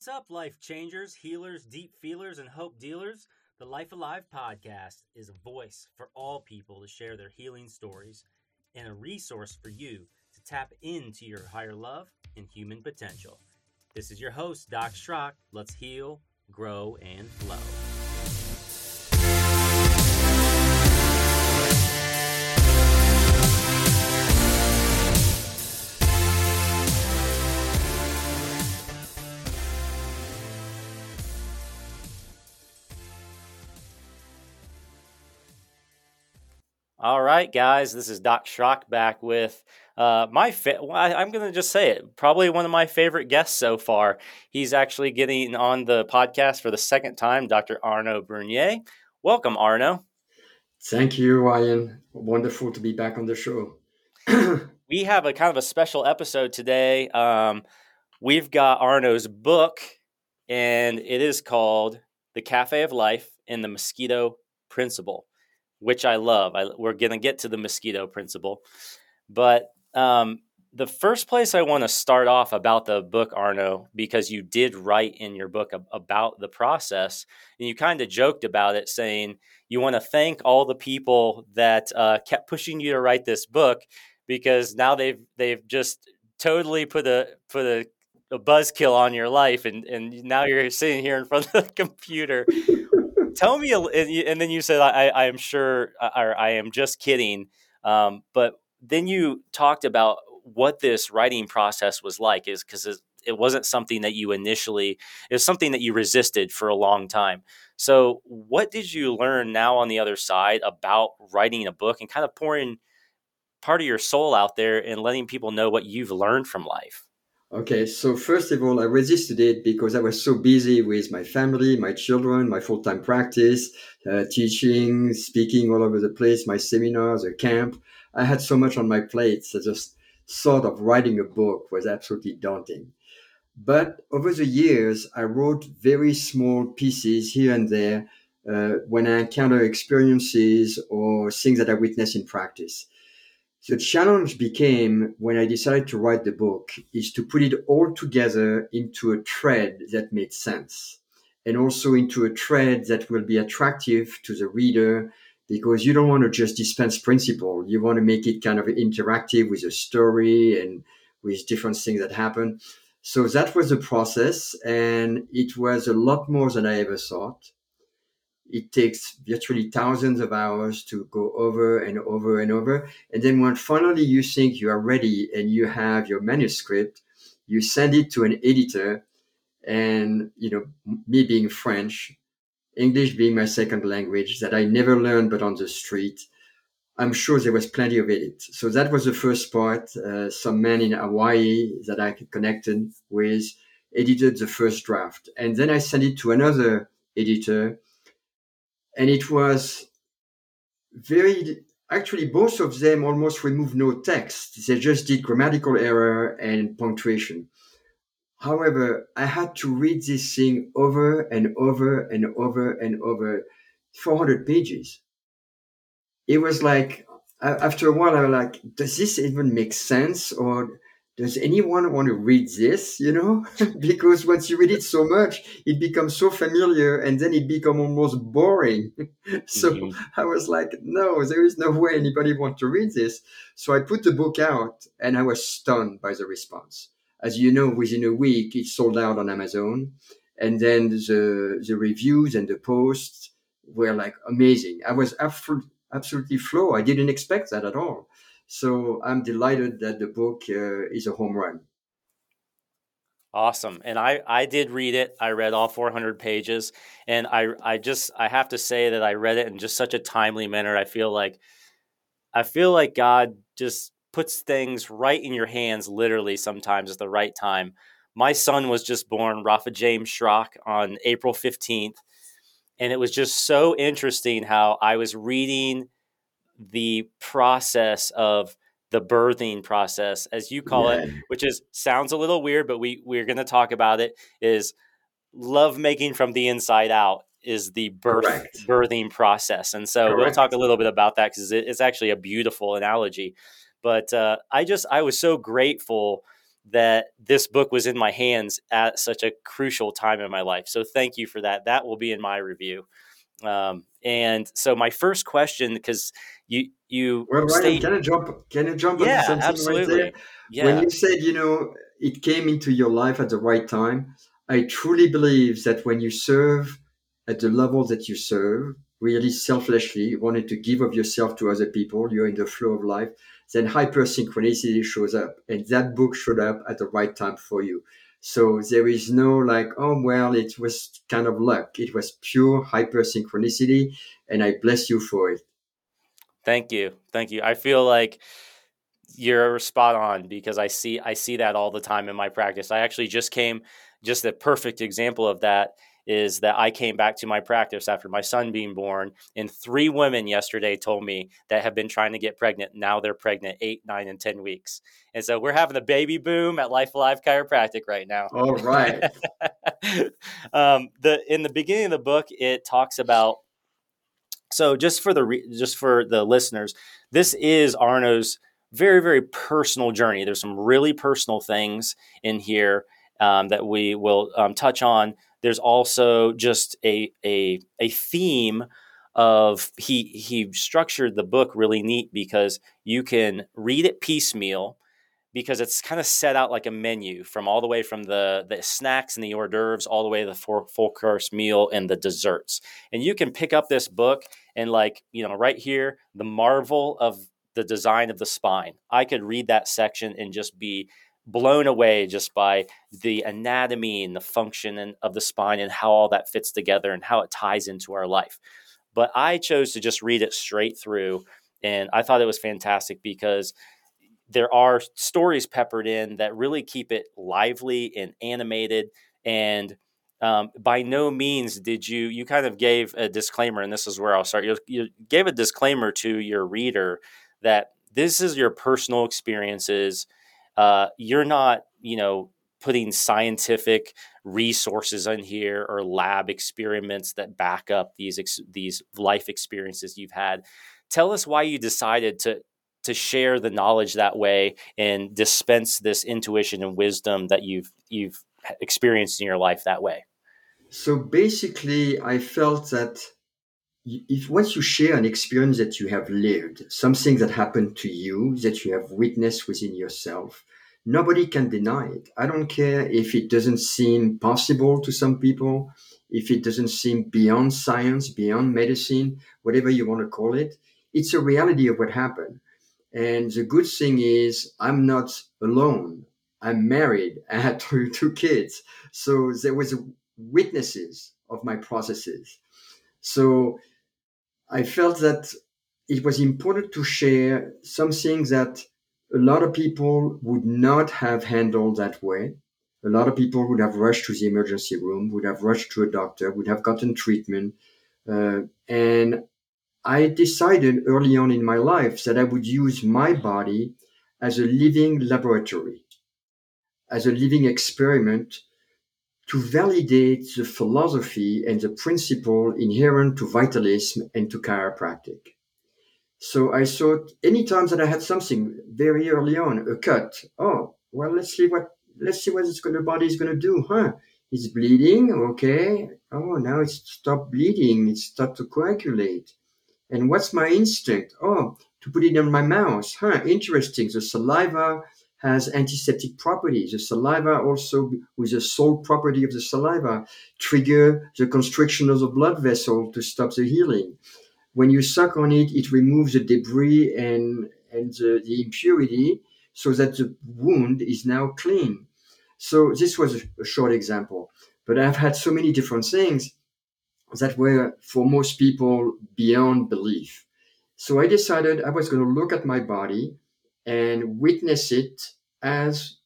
What's up, life changers, healers, deep feelers, and hope dealers? The Life Alive podcast is a voice for all people to share their healing stories and a resource for you to tap into your higher love and human potential. This is your host, Doc Schrock. Let's heal, grow, and flow. All right, guys, this is Doc Schrock back with uh, my. Fa- I'm going to just say it. Probably one of my favorite guests so far. He's actually getting on the podcast for the second time, Dr. Arno Burnier. Welcome, Arno. Thank you, Ryan. Wonderful to be back on the show. we have a kind of a special episode today. Um, we've got Arno's book, and it is called The Cafe of Life and the Mosquito Principle which I love. I, we're going to get to the mosquito principle. But um, the first place I want to start off about the book, Arno, because you did write in your book about the process, and you kind of joked about it, saying you want to thank all the people that uh, kept pushing you to write this book because now they've they've just totally put a put a, a buzzkill on your life, and and now you're sitting here in front of the computer tell me, and then you said, I, I am sure, uh, or I am just kidding. Um, but then you talked about what this writing process was like, is because it wasn't something that you initially, it was something that you resisted for a long time. So, what did you learn now on the other side about writing a book and kind of pouring part of your soul out there and letting people know what you've learned from life? Okay, so first of all, I resisted it because I was so busy with my family, my children, my full time practice, uh, teaching, speaking all over the place, my seminars, a camp. I had so much on my plate that just thought of writing a book was absolutely daunting. But over the years, I wrote very small pieces here and there uh, when I encounter experiences or things that I witness in practice. The challenge became when I decided to write the book is to put it all together into a thread that made sense and also into a thread that will be attractive to the reader because you don't want to just dispense principle. You want to make it kind of interactive with a story and with different things that happen. So that was the process and it was a lot more than I ever thought it takes virtually thousands of hours to go over and over and over. And then when finally you think you are ready and you have your manuscript, you send it to an editor. And, you know, me being French, English being my second language that I never learned but on the street, I'm sure there was plenty of it. So that was the first part. Uh, some man in Hawaii that I connected with edited the first draft. And then I sent it to another editor and it was very actually both of them almost removed no text. They just did grammatical error and punctuation. However i had to read this thing over and over and over and over 400 pages. It was like after a while i was like does this even make sense? Or does anyone want to read this you know? Because once you read it so much it becomes so familiar and then it becomes almost boring. So mm-hmm. i was like no there is no way anybody want to read this. So i put the book out and i was stunned by the response. As you know within a week it sold out on amazon. And then the the reviews and the posts were like amazing. I was absolutely absolutely flow i didn't expect that at all so I'm delighted that the book uh, is a home run. Awesome. And I, I did read it. I read all 400 pages and I, I just, I have to say that I read it in just such a timely manner. I feel like, I feel like God just puts things right in your hands, literally sometimes at the right time. My son was just born, Rafa James Schrock, on April 15th. And it was just so interesting how I was reading the process of the birthing process as you call yeah. it which is sounds a little weird but we we're going to talk about it is love making from the inside out is the birth Correct. birthing process and so Correct. we'll talk a little bit about that because it, it's actually a beautiful analogy but uh, i just i was so grateful that this book was in my hands at such a crucial time in my life. So thank you for that. That will be in my review. Um, and so my first question, because you you well, Ryan, can I jump? Can I jump? Yeah, something absolutely. Right yeah. When you said you know it came into your life at the right time, I truly believe that when you serve at the level that you serve, really selflessly, wanted to give of yourself to other people, you're in the flow of life, then hypersynchronicity shows up. And that book showed up at the right time for you. So there is no like, oh, well, it was kind of luck. It was pure hypersynchronicity. And I bless you for it. Thank you. Thank you. I feel like you're spot on because I see I see that all the time in my practice. I actually just came just a perfect example of that is that I came back to my practice after my son being born, and three women yesterday told me that have been trying to get pregnant. Now they're pregnant eight, nine, and 10 weeks. And so we're having a baby boom at Life Alive Chiropractic right now. All right. um, the in the beginning of the book, it talks about. So just for the re, just for the listeners, this is Arno's very very personal journey. There's some really personal things in here um, that we will um, touch on. There's also just a a a theme of he he structured the book really neat because you can read it piecemeal because it's kind of set out like a menu from all the way from the the snacks and the hors d'oeuvres all the way to the full, full course meal and the desserts. And you can pick up this book and like you know right here the marvel of the design of the spine. I could read that section and just be blown away just by the anatomy and the function and, of the spine and how all that fits together and how it ties into our life. But I chose to just read it straight through, and I thought it was fantastic because there are stories peppered in that really keep it lively and animated and um, by no means did you you kind of gave a disclaimer and this is where i'll start you, you gave a disclaimer to your reader that this is your personal experiences uh, you're not, you know, putting scientific resources in here or lab experiments that back up these ex- these life experiences you've had. Tell us why you decided to to share the knowledge that way and dispense this intuition and wisdom that you've you've experienced in your life that way. So basically, I felt that if once you share an experience that you have lived, something that happened to you that you have witnessed within yourself, nobody can deny it. I don't care if it doesn't seem possible to some people, if it doesn't seem beyond science, beyond medicine, whatever you want to call it. It's a reality of what happened. And the good thing is, I'm not alone. I'm married. I had two, two kids. So there was witnesses of my processes. So I felt that it was important to share something that a lot of people would not have handled that way. A lot of people would have rushed to the emergency room, would have rushed to a doctor, would have gotten treatment. Uh, and I decided early on in my life that I would use my body as a living laboratory, as a living experiment to validate the philosophy and the principle inherent to vitalism and to chiropractic. So I thought anytime that I had something very early on, a cut, oh, well, let's see what, let's see what it's going, the body is going to do, huh? It's bleeding. Okay. Oh, now it's stopped bleeding. It's stopped to coagulate. And what's my instinct? Oh, to put it in my mouth. Huh. Interesting. The saliva has antiseptic properties. The saliva also, with the sole property of the saliva, trigger the constriction of the blood vessel to stop the healing. When you suck on it, it removes the debris and, and the, the impurity so that the wound is now clean. So this was a short example, but I've had so many different things that were for most people beyond belief. So I decided I was going to look at my body and witness it as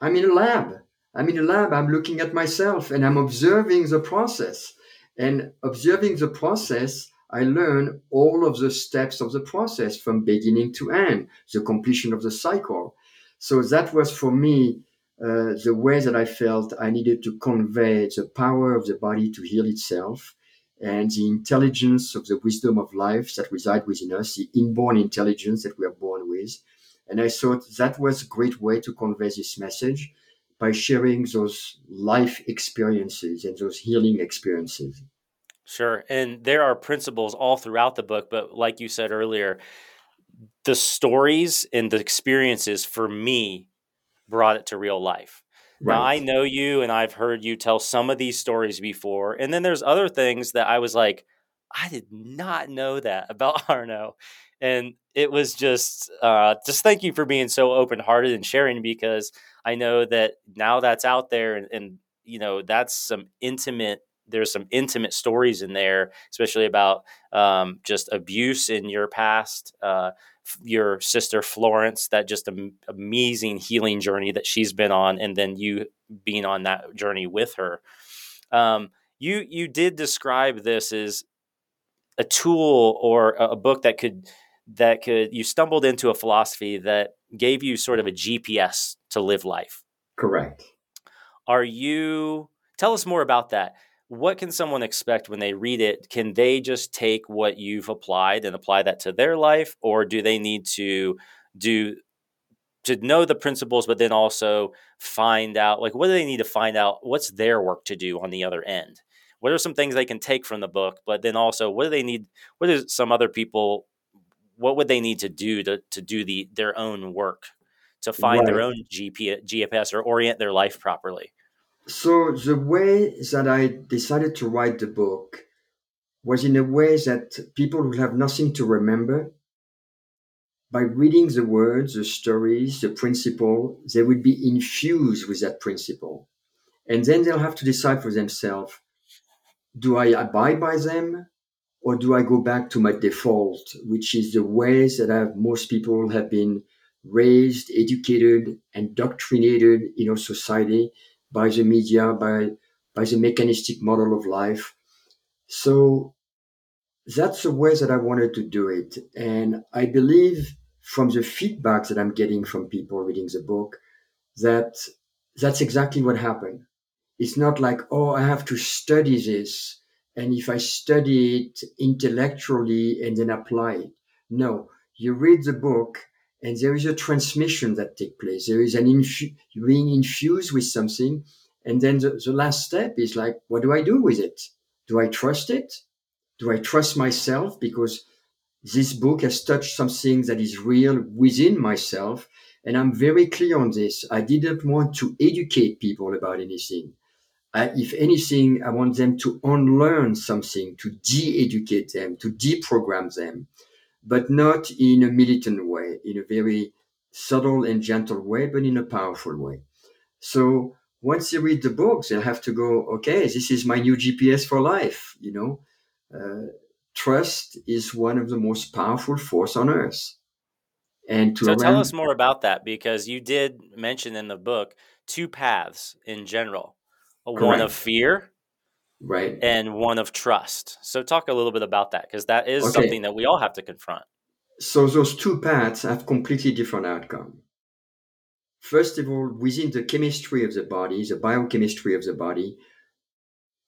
I'm in a lab. I'm in a lab, I'm looking at myself and I'm observing the process. And observing the process, I learn all of the steps of the process from beginning to end, the completion of the cycle. So that was for me uh, the way that I felt I needed to convey the power of the body to heal itself and the intelligence of the wisdom of life that reside within us, the inborn intelligence that we are born with, And I thought that was a great way to convey this message by sharing those life experiences and those healing experiences. Sure. And there are principles all throughout the book, but like you said earlier, the stories and the experiences for me brought it to real life. Right. Now I know you and I've heard you tell some of these stories before. And then there's other things that I was like, I did not know that about Arno. And it was just uh, just thank you for being so open hearted and sharing because I know that now that's out there and, and you know that's some intimate there's some intimate stories in there, especially about um, just abuse in your past. Uh, your sister Florence, that just amazing healing journey that she's been on, and then you being on that journey with her. Um, you you did describe this as a tool or a book that could that could you stumbled into a philosophy that gave you sort of a GPS to live life. Correct. Are you tell us more about that? What can someone expect when they read it? Can they just take what you've applied and apply that to their life, or do they need to do to know the principles, but then also find out like what do they need to find out? What's their work to do on the other end? What are some things they can take from the book, but then also what do they need? What is some other people? What would they need to do to to do the their own work to find right. their own GP, GPS or orient their life properly? So the way that I decided to write the book was in a way that people will have nothing to remember. By reading the words, the stories, the principle, they will be infused with that principle. And then they'll have to decide for themselves, do I abide by them or do I go back to my default, which is the ways that I've, most people have been raised, educated, indoctrinated in our society by the media, by, by the mechanistic model of life. So that's the way that I wanted to do it. And I believe from the feedback that I'm getting from people reading the book that that's exactly what happened. It's not like, oh, I have to study this. And if I study it intellectually and then apply it. No, you read the book and there is a transmission that take place. There is an infu- being infused with something, and then the, the last step is like, what do I do with it? Do I trust it? Do I trust myself because this book has touched something that is real within myself? And I'm very clear on this. I didn't want to educate people about anything. I, if anything, I want them to unlearn something, to de-educate them, to deprogram them but not in a militant way, in a very subtle and gentle way, but in a powerful way. So once you read the books, they'll have to go, okay, this is my new GPS for life. You know, uh, trust is one of the most powerful force on earth. And so tell us more about that because you did mention in the book two paths in general, one of fear right. and one of trust. So talk a little bit about that because that is okay. something that we all have to confront. So those two paths have completely different outcome. First of all within the chemistry of the body the biochemistry of the body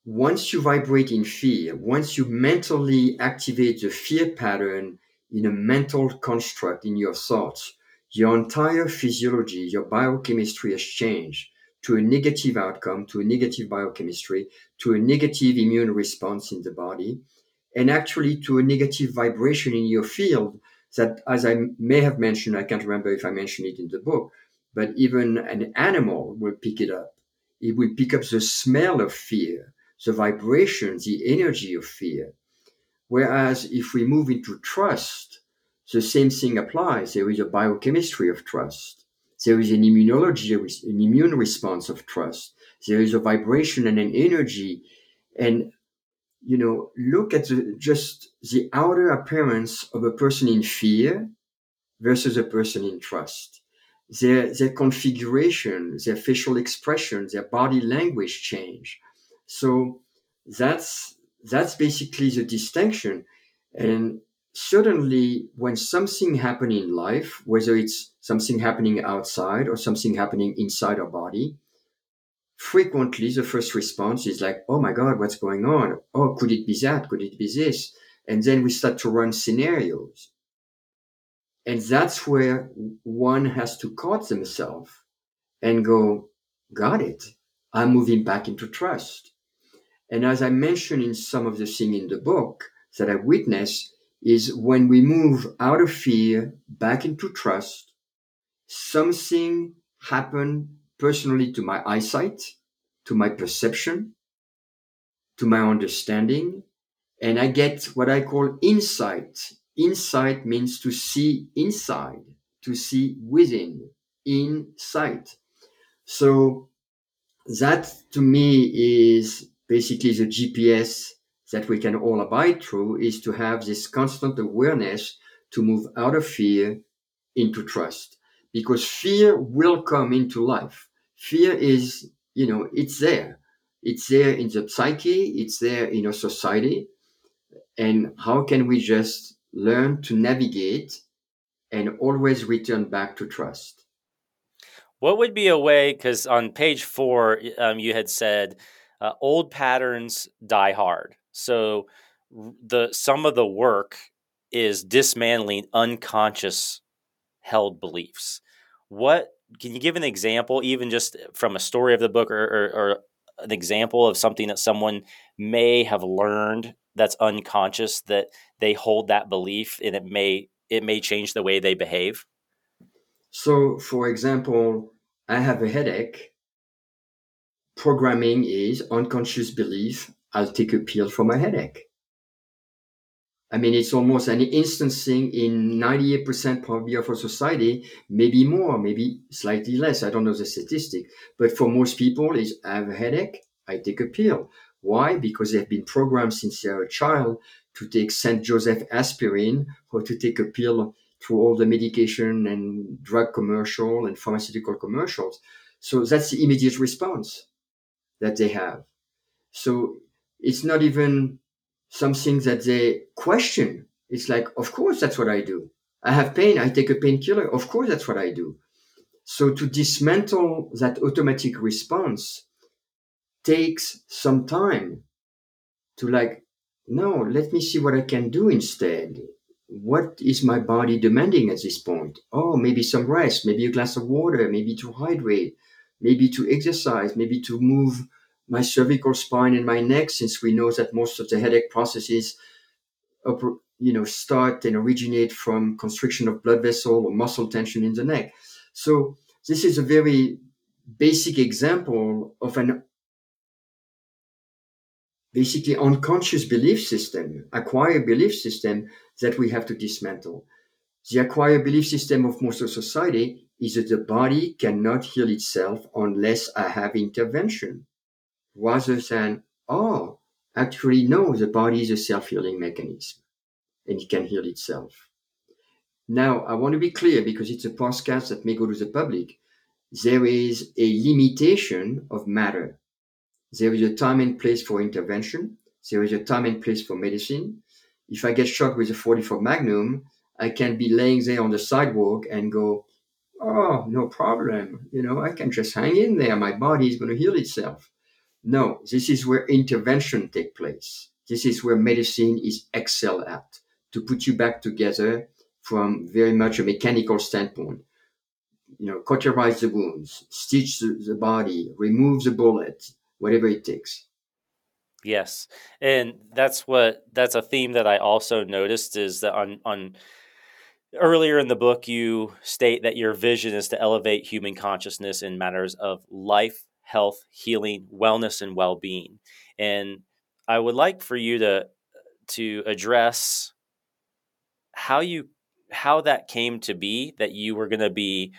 once you vibrate in fear once you mentally activate the fear pattern in a mental construct in your thoughts your entire physiology your biochemistry has changed to a negative outcome, to a negative biochemistry, to a negative immune response in the body, and actually to a negative vibration in your field that, as I may have mentioned, I can't remember if I mentioned it in the book, but even an animal will pick it up. It will pick up the smell of fear, the vibration, the energy of fear. Whereas if we move into trust, the same thing applies. There is a biochemistry of trust. There is an immunology, there is an immune response of trust. There is a vibration and an energy. And, you know, look at the, just the outer appearance of a person in fear versus a person in trust. Their, their configuration, their facial expression, their body language change. So that's, that's basically the distinction. And certainly when something happens in life, whether it's something happening outside or something happening inside our body, frequently the first response is like, oh my God, what's going on? Oh, could it be that? Could it be this? And then we start to run scenarios. And that's where one has to cut themselves and go, got it. I'm moving back into trust. And as I mentioned in some of the things in the book that I witnessed, is when we move out of fear back into trust, something happened personally to my eyesight, to my perception, to my understanding, and I get what I call insight. Insight means to see inside, to see within, insight. So that to me is basically the GPS that we can all abide through is to have this constant awareness to move out of fear into trust because fear will come into life. Fear is, you know, it's there. It's there in the psyche, it's there in our society. And how can we just learn to navigate and always return back to trust? What would be a way? Because on page four, um, you had said uh, old patterns die hard. So the some of the work is dismantling unconscious held beliefs. What can you give an example, even just from a story of the book, or, or, or an example of something that someone may have learned that's unconscious that they hold that belief and it may it may change the way they behave? So, for example, I have a headache. Programming is unconscious belief. I'll take a pill for my headache. I mean, it's almost an instant thing in 98% probably of our society, maybe more, maybe slightly less. I don't know the statistic. But for most people, is I have a headache, I take a pill. Why? Because they've been programmed since they're a child to take St. Joseph aspirin or to take a pill through all the medication and drug commercial and pharmaceutical commercials. So that's the immediate response that they have. So it's not even something that they question. It's like, of course, that's what I do. I have pain. I take a painkiller. Of course, that's what I do. So to dismantle that automatic response takes some time to like, no, let me see what I can do instead what is my body demanding at this point? Oh, maybe some rest, maybe a glass of water, maybe to hydrate, maybe to exercise, maybe to move my cervical spine and my neck, since we know that most of the headache processes, you know, start and originate from constriction of blood vessel or muscle tension in the neck. So this is a very basic example of an basically unconscious belief system, acquired belief system that we have to dismantle. The acquired belief system of most of society is that the body cannot heal itself unless I have intervention, rather than, oh, actually, no, the body is a self healing mechanism and it can heal itself. Now, I want to be clear because it's a podcast that may go to the public. There is a limitation of matter. There is a time and place for intervention. There is a time and place for medicine if I get shot with a 44 Magnum, I can be laying there on the sidewalk and go, oh, no problem. You know, I can just hang in there. My body is going to heal itself. No, this is where intervention take place. This is where medicine is excel at to put you back together from very much a mechanical standpoint. You know, cauterize the wounds, stitch the, the body, remove the bullet, whatever it takes. Yes, and that's what that's a theme that I also noticed is that on on earlier in the book you state that your vision is to elevate human consciousness in matters of life, health, healing, wellness, and well being. And I would like for you to to address how you how that came to be that you were going to be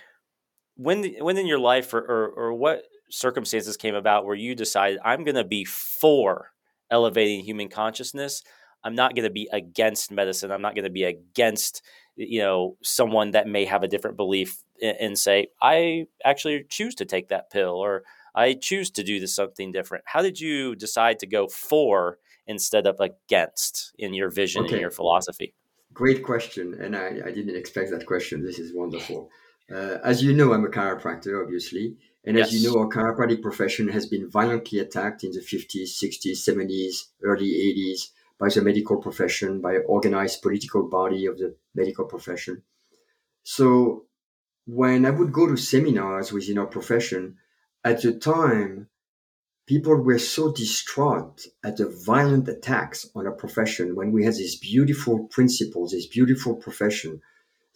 when when in your life or, or, or what circumstances came about where you decided I'm going to be for elevating human consciousness. I'm not going to be against medicine. I'm not going to be against you know someone that may have a different belief and say I actually choose to take that pill or I choose to do this something different. How did you decide to go for instead of against in your vision okay. and your philosophy? Great question, and I, I didn't expect that question. This is wonderful. Uh, as you know, I'm a chiropractor, obviously, and as yes. you know, our chiropractic profession has been violently attacked in the 50s, 60s, 70s, early 80s by the medical profession, by organized political body of the medical profession. So when I would go to seminars within our profession, at the time, people were so distraught at the violent attacks on our profession when we had these beautiful principles, this beautiful profession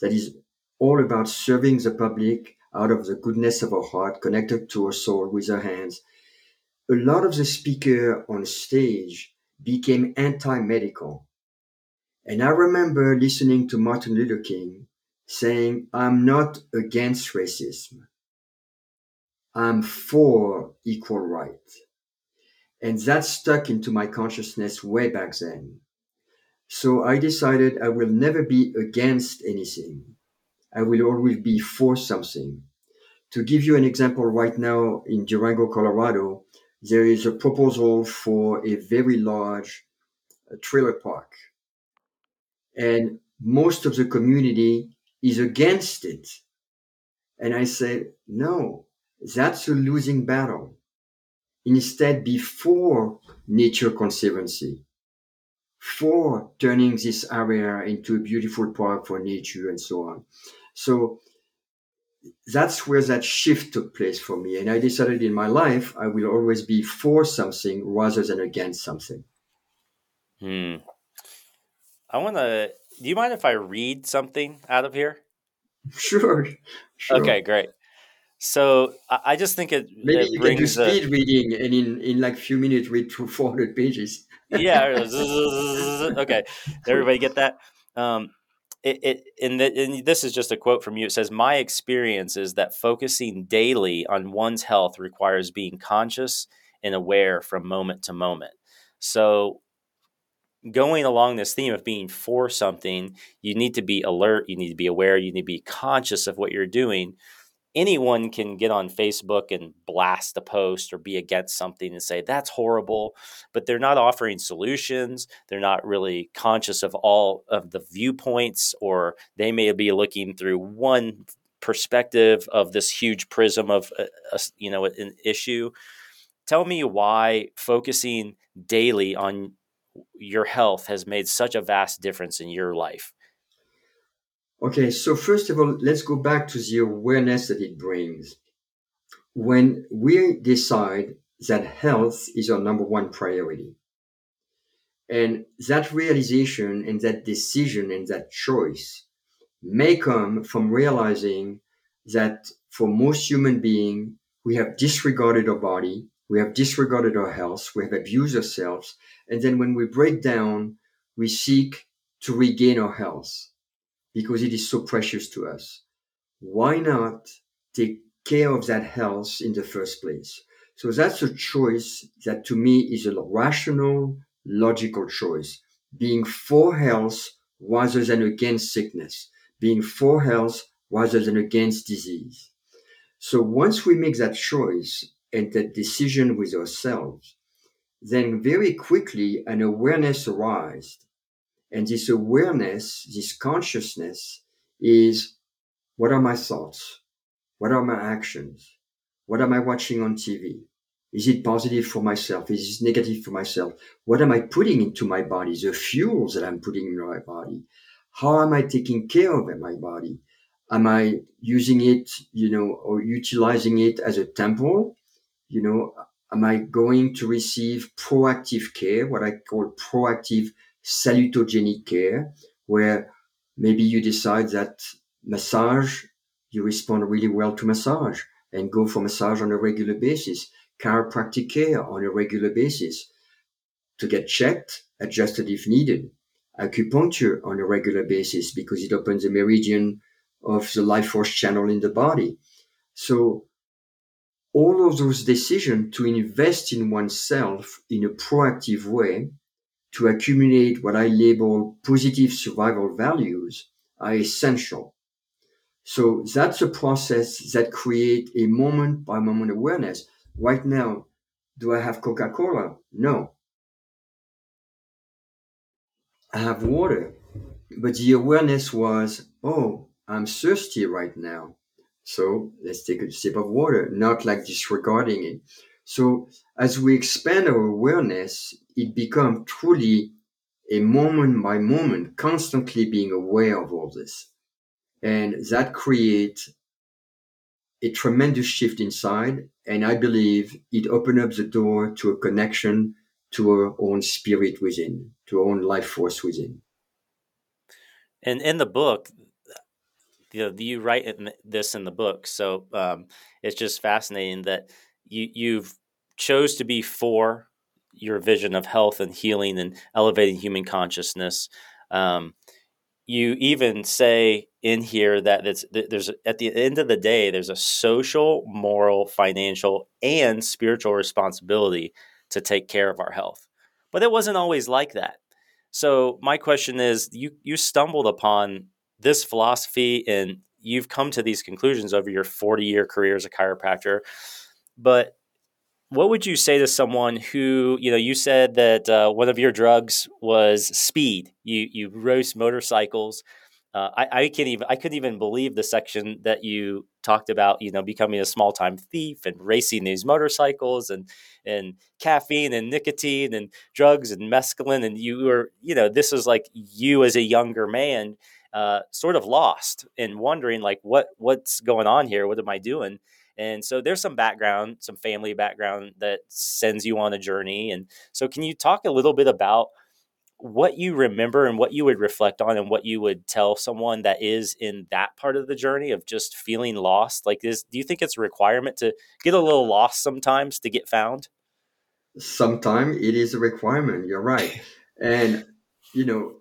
that is all about serving the public out of the goodness of our heart, connected to our soul with our hands. A lot of the speaker on stage became anti-medical. And I remember listening to Martin Luther King saying, I'm not against racism. I'm for equal right. And that stuck into my consciousness way back then. So I decided I will never be against anything. I will always be for something. To give you an example, right now in Durango, Colorado, there is a proposal for a very large uh, trailer park. And most of the community is against it. And I said, no, that's a losing battle. Instead, before nature conservancy, for turning this area into a beautiful park for nature and so on. So that's where that shift took place for me. And I decided in my life, I will always be for something rather than against something. Hmm. I want to. Do you mind if I read something out of here? Sure. sure. Okay, great. So I just think it maybe it you can do speed a, reading and in in like few minutes read through 400 pages. yeah. okay. Everybody get that? Um, it, it and, the, and this is just a quote from you. It says, "My experience is that focusing daily on one's health requires being conscious and aware from moment to moment." So going along this theme of being for something, you need to be alert, you need to be aware, you need to be conscious of what you're doing anyone can get on Facebook and blast a post or be against something and say that's horrible, but they're not offering solutions. They're not really conscious of all of the viewpoints, or they may be looking through one perspective of this huge prism of a, a, you know an issue. Tell me why focusing daily on your health has made such a vast difference in your life. Okay, so first of all, let's go back to the awareness that it brings. When we decide that health is our number one priority, and that realization and that decision and that choice may come from realizing that for most human beings, we have disregarded our body, we have disregarded our health, we have abused ourselves, and then when we break down, we seek to regain our health because it is so precious to us. Why not take care of that health in the first place? So that's a choice that to me is a rational, logical choice. Being for health rather than against sickness. Being for health rather than against disease. So once we make that choice and that decision with ourselves, then very quickly an awareness arises and this awareness, this consciousness is what are my thoughts? What are my actions? What am I watching on TV? Is it positive for myself? Is it negative for myself? What am I putting into my body? The fuels that I'm putting in my body. How am I taking care of my body? Am I using it, you know, or utilizing it as a temple? You know, am I going to receive proactive care, what I call proactive salutogenic care, where maybe you decide that massage, you respond really well to massage and go for massage on a regular basis, chiropractic care on a regular basis, to get checked, adjusted if needed, acupuncture on a regular basis because it opens a meridian of the life force channel in the body. So all of those decisions to invest in oneself in a proactive way to accumulate what I label positive survival values are essential. So that's a process that create a moment by moment awareness. Right now, do I have Coca-Cola? No. I have water. But the awareness was, oh, I'm thirsty right now. So let's take a sip of water, not like disregarding it. So as we expand our awareness, it becomes truly a moment by moment, constantly being aware of all this. and that creates a tremendous shift inside. And I believe it opened up the door to a connection to our own spirit within, to our own life force within. And in the book, you you write this in the book, so um, it's just fascinating that you you've chose to be for your vision of health and healing and elevating human consciousness. Um, you even say in here that it's, there's at the end of the day there's a social, moral, financial, and spiritual responsibility to take care of our health. But it wasn't always like that. So my question is, you you stumbled upon this philosophy and you've come to these conclusions over your 40 year career as a chiropractor. But what would you say to someone who you know you said that uh, one of your drugs was speed. You you race motorcycles. Uh, I, I can't even I couldn't even believe the section that you talked about you know becoming a small time thief and racing these motorcycles and and caffeine and nicotine and drugs and mescaline. And you were you know this is like you as a younger man uh, sort of lost and wondering like what what's going on here? What am I doing and so there's some background, some family background that sends you on a journey. And so, can you talk a little bit about what you remember and what you would reflect on and what you would tell someone that is in that part of the journey of just feeling lost? Like, is do you think it's a requirement to get a little lost sometimes to get found? Sometimes it is a requirement. You're right. and, you know,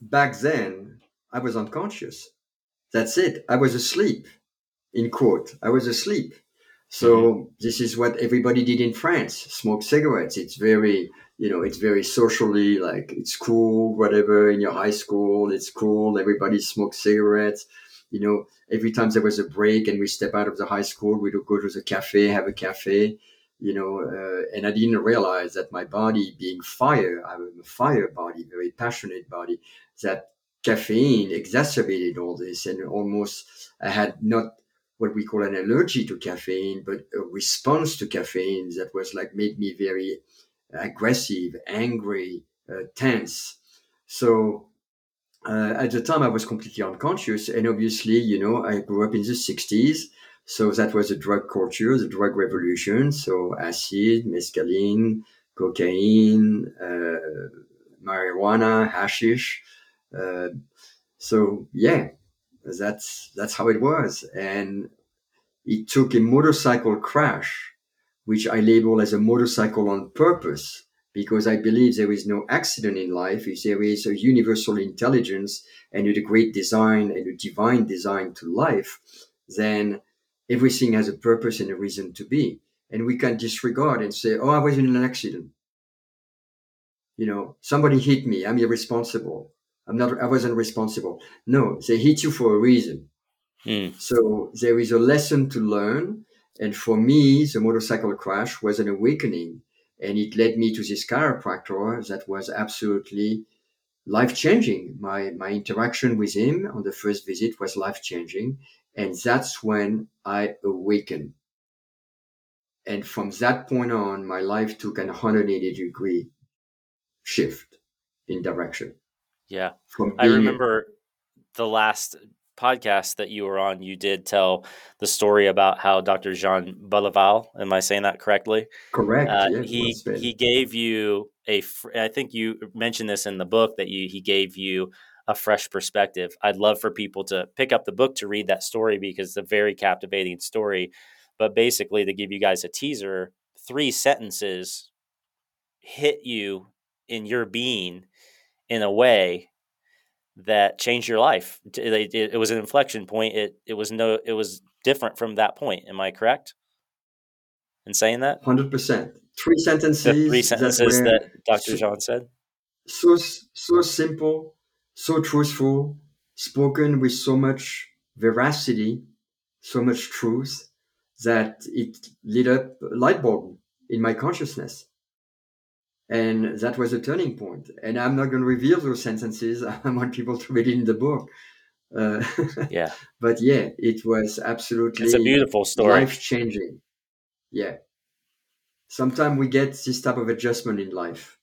back then I was unconscious. That's it. I was asleep in quote. I was asleep. So mm-hmm. this is what everybody did in France: smoke cigarettes. It's very, you know, it's very socially like it's cool, whatever. In your high school, it's cool. Everybody smokes cigarettes. You know, every time there was a break and we step out of the high school, we'd go to the cafe, have a cafe. You know, uh, and I didn't realize that my body, being fire, I'm a fire body, very passionate body, that caffeine exacerbated all this, and almost I had not what we call an allergy to caffeine, but a response to caffeine that was like made me very aggressive, angry, uh, tense. So uh, at the time, I was completely unconscious, and obviously, you know, I grew up in the '60s, so that was a drug culture, the drug revolution. So acid, mescaline, cocaine, uh, marijuana, hashish. Uh, so yeah, that's that's how it was. And it took a motorcycle crash which i label as a motorcycle on purpose because i believe there is no accident in life if there is a universal intelligence and a great design and a divine design to life then everything has a purpose and a reason to be. And we can disregard and say oh i was in an accident. You know somebody hit me. I'm irresponsible I'm not, I wasn't responsible. No, they hit you for a reason. Mm. So there is a lesson to learn. And for me, the motorcycle crash was an awakening. And it led me to this chiropractor that was absolutely life changing. My, my interaction with him on the first visit was life changing. And that's when I awakened. And from that point on, my life took an 180 degree shift in direction. Yeah. I remember the last podcast that you were on, you did tell the story about how Dr. Jean Balival, am I saying that correctly? Correct. Uh, yeah, he he gave you a. I think you mentioned this in the book that you he gave you a fresh perspective. I'd love for people to pick up the book to read that story because it's a very captivating story. But basically, to give you guys a teaser, three sentences hit you in your being in a way that changed your life. It, it, it, was an inflection point. It it was no it was different from that point. Am I correct in saying that? Hundred percent. Three sentences. The three sentences that Dr. John said. So so simple, so truthful, spoken with so much veracity, so much truth that it lit up a light bulb in my consciousness and that was a turning point. And I'm not going to reveal those sentences. I want people to read it in the book. Uh, yeah. But yeah, it was absolutely. It's a beautiful story. Life changing. Yeah. Sometimes we get this type of adjustment in life.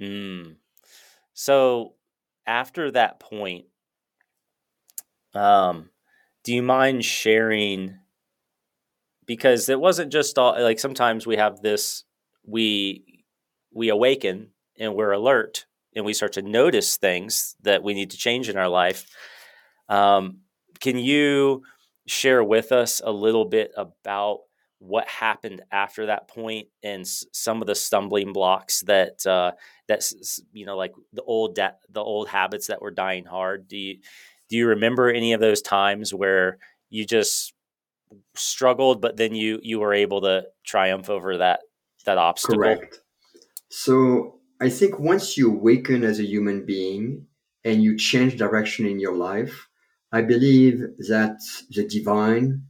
Mm. So after that point, Um, do you mind sharing? Because it wasn't just all like sometimes we have this we we awaken and we're alert and we start to notice things that we need to change in our life. Um, can you share with us a little bit about what happened after that point and s- some of the stumbling blocks that uh, that you know like the old da- the old habits that were dying hard? Do you do you remember any of those times where you just struggled but then you you were able to triumph over that that obstacle? Correct so i think once you awaken as a human being and you change direction in your life i believe that the divine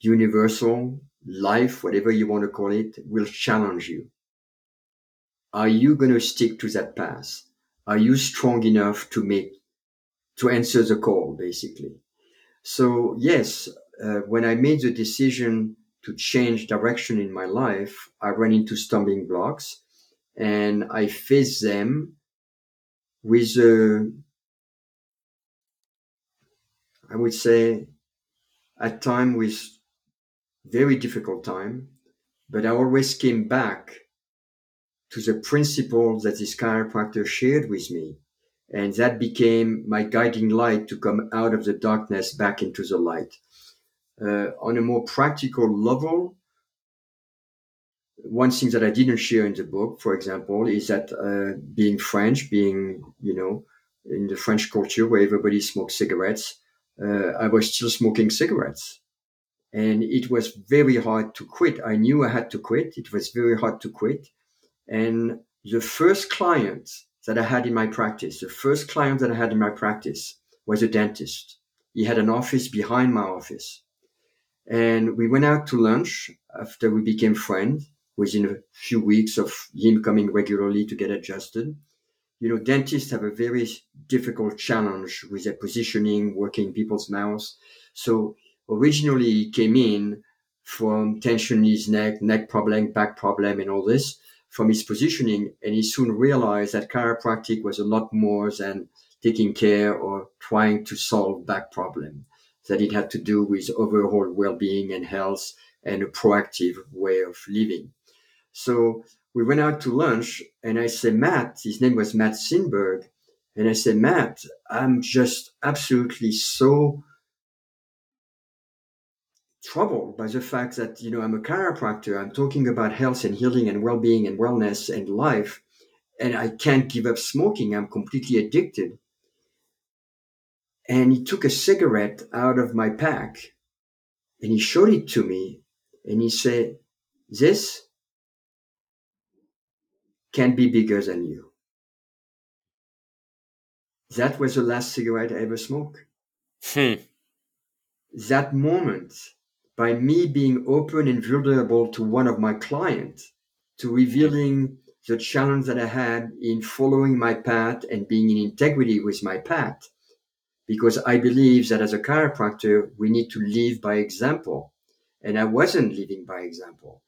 universal life, whatever you want to call it, will challenge you. Are you going to stick to that path? Are you strong enough to make, to answer the call, basically? So yes, uh, when I made the decision to change direction in my life, I ran into stumbling blocks and I faced them with a, I would say, at time with very difficult time, but I always came back to the principle that this chiropractor shared with me. And that became my guiding light to come out of the darkness back into the light. Uh, on a more practical level, one thing that I didn't share in the book, for example, is that uh, being French, being, you know, in the French culture where everybody smokes cigarettes, uh, I was still smoking cigarettes and it was very hard to quit. I knew I had to quit. It was very hard to quit. And the first client that I had in my practice, the first client that I had in my practice was a dentist. He had an office behind my office. And we went out to lunch after we became friends within a few weeks of him coming regularly to get adjusted. You know, dentists have a very difficult challenge with their positioning, working people's mouths. So originally he came in from tension in his neck, neck problem, back problem, and all this from his positioning. And he soon realized that chiropractic was a lot more than taking care or trying to solve back problem, that it had to do with overall well-being and health and a proactive way of living. So we went out to lunch and I said, Matt, his name was Matt Sinberg. And I said, Matt, I'm just absolutely so troubled by the fact that you know I'm a chiropractor. I'm talking about health and healing and well-being and wellness and life, and I can't give up smoking. I'm completely addicted. And he took a cigarette out of my pack, and he showed it to me, and he said, "This can be bigger than you." That was the last cigarette I ever smoked. Hmm. That moment by me being open and vulnerable to one of my clients, to revealing the challenge that I had in following my path and being in integrity with my path. Because I believe that as a chiropractor, we need to live by example. And I wasn't living by example.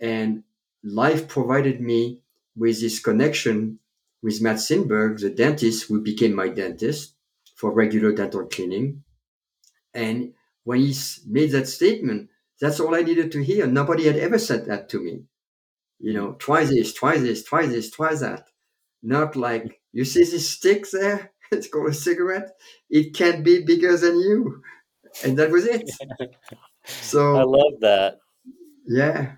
And life provided me with this connection with Matt Sinberg, the dentist who became my dentist for regular dental cleaning. And when he made that statement, that's all I needed to hear. Nobody had ever said that to me. You know, try this, try this, try this, try that. Not like, you see this stick there? It's called a cigarette. It can't be bigger than you. And that was it. So I love that. Yeah.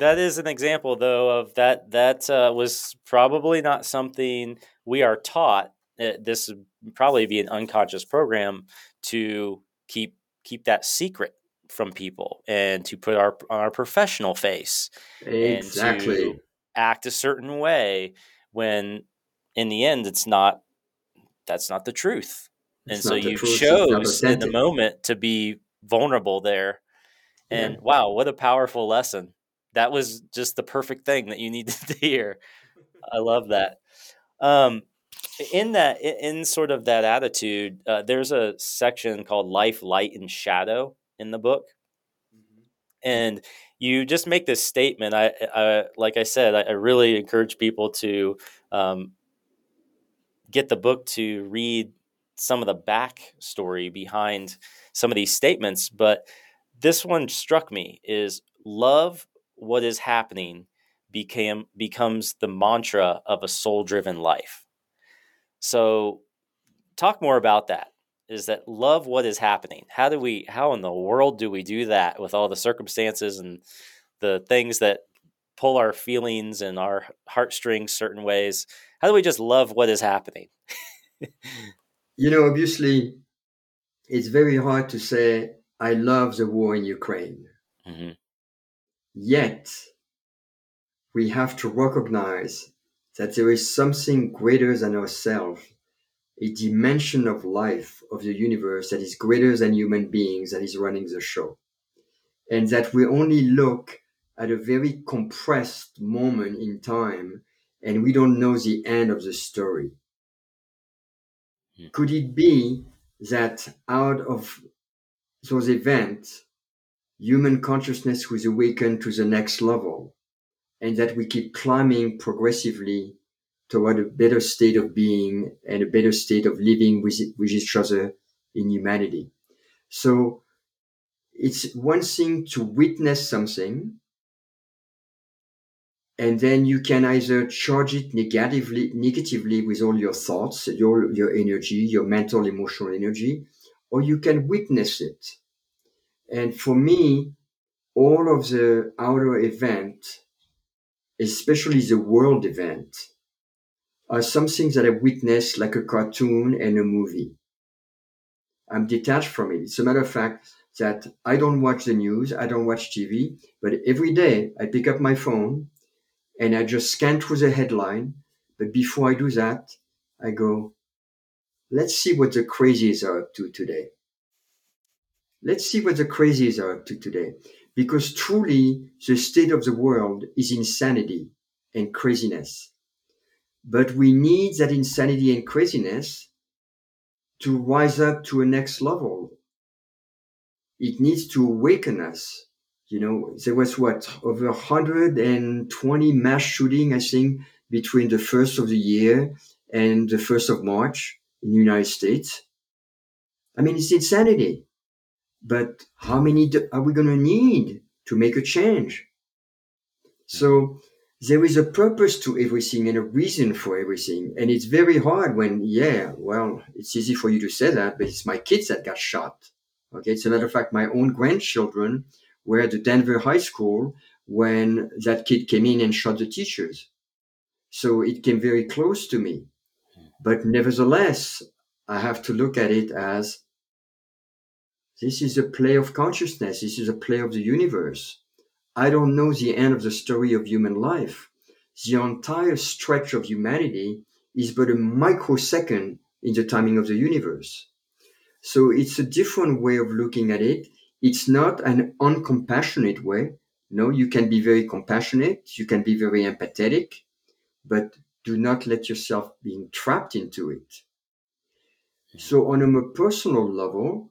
That is an example, though, of that. That uh, was probably not something we are taught. Uh, this would probably be an unconscious program to keep keep that secret from people and to put our on our professional face exactly and to act a certain way when in the end it's not that's not the truth it's and so you truth, chose in the moment to be vulnerable there and yeah. wow what a powerful lesson that was just the perfect thing that you needed to hear. I love that. Um, in that in sort of that attitude uh, there's a section called life light and shadow in the book. Mm-hmm. and you just make this statement. I, I like i said I, I, really encourage people to um, get the book to read some of the backstory behind some of these statements, but this one struck me is love what is happening became becomes the mantra of a soul driven life. So talk more about that. Is that love what is happening? How do we how in the world do we do that with all the circumstances and the things that pull our feelings and our heartstrings certain ways? How do we just love what is happening? you know, obviously it's very hard to say I love the war in Ukraine. Mm-hmm. Yet, we have to recognize that there is something greater than ourselves, a dimension of life, of the universe that is greater than human beings that is running the show. And that we only look at a very compressed moment in time and we don't know the end of the story. Hmm. Could it be that out of those events, human consciousness was awakened to the next level and that we keep climbing progressively toward a better state of being and a better state of living with, with each other in humanity. So it's one thing to witness something and then you can either charge it negatively negatively with all your thoughts your your energy your mental emotional energy or you can witness it and for me all of the outer event especially the world event are some things that i witness like a cartoon and a movie i'm detached from it it's a matter of fact that i don't watch the news i don't watch tv but every day i pick up my phone and I just scan through the headline. But before I do that, I go, let's see what the crazies are up to today. Let's see what the crazies are up to today. Because truly, the state of the world is insanity and craziness. But we need that insanity and craziness to rise up to a next level. It needs to awaken us you know, there was what over 120 mass shooting, I think, between the first of the year and the first of March in the United States. I mean, it's insanity. But how many are we going to need to make a change? So there is a purpose to everything and a reason for everything. And it's very hard when, yeah, well, it's easy for you to say that, but it's my kids that got shot. Okay. It's a matter of fact, my own grandchildren were at the Denver High School when that kid came in and shot the teachers. So it came very close to me. Hmm. But nevertheless, I have to look at it as this is a play of consciousness. This is a play of the universe. I don't know the end of the story of human life. The entire stretch of humanity is but a microsecond in the timing of the universe. So it's a different way of looking at it it's not an uncompassionate way. No, you can be very compassionate, you can be very empathetic, but do not let yourself being trapped into it. So on a more personal level,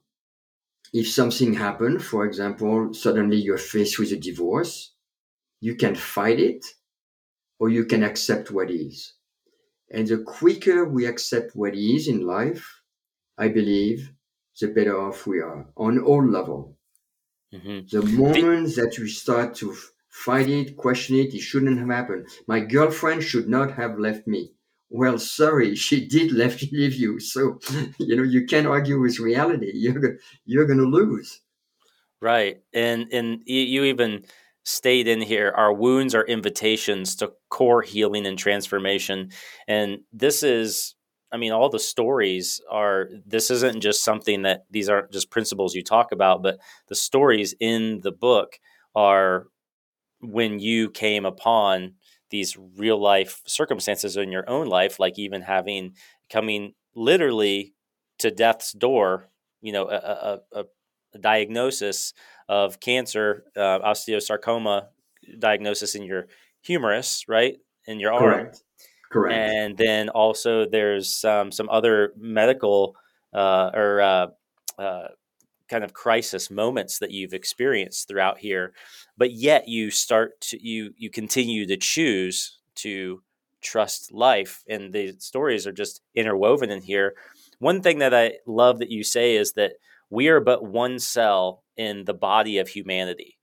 if something happened, for example, suddenly you're faced with a divorce, you can fight it or you can accept what is. And the quicker we accept what is in life, I believe, the better off we are on all level. Mm-hmm. The moment that we start to fight it, question it, it shouldn't have happened. My girlfriend should not have left me. Well, sorry, she did left leave you. So, you know, you can't argue with reality. You're you're going to lose. Right, and and you even state in here our wounds are invitations to core healing and transformation, and this is I mean, all the stories are, this isn't just something that these aren't just principles you talk about, but the stories in the book are when you came upon these real life circumstances in your own life, like even having coming literally to death's door, you know, a, a, a diagnosis of cancer, uh, osteosarcoma diagnosis in your humerus, right? In your arm. Correct. Correct. And then also there's um, some other medical uh, or uh, uh, kind of crisis moments that you've experienced throughout here, but yet you start to you you continue to choose to trust life, and the stories are just interwoven in here. one thing that I love that you say is that we are but one cell in the body of humanity.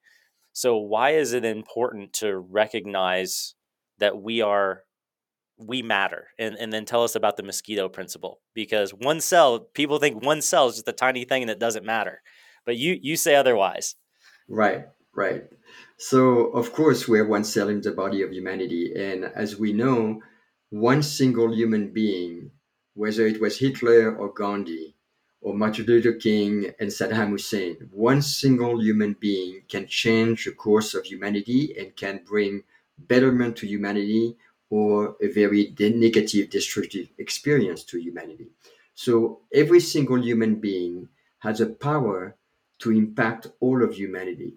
So why is it important to recognize that we are we matter and, and then tell us about the mosquito principle because one cell people think one cell is just a tiny thing that doesn't matter but you you say otherwise. Right right. So of course we're one cell in the body of humanity and as we know one single human being whether it was hitler or gandhi or martin luther king and saddam hussein one single human being can change the course of humanity and can bring betterment to humanity or a very negative, destructive experience to humanity. So every single human being has a power to impact all of humanity.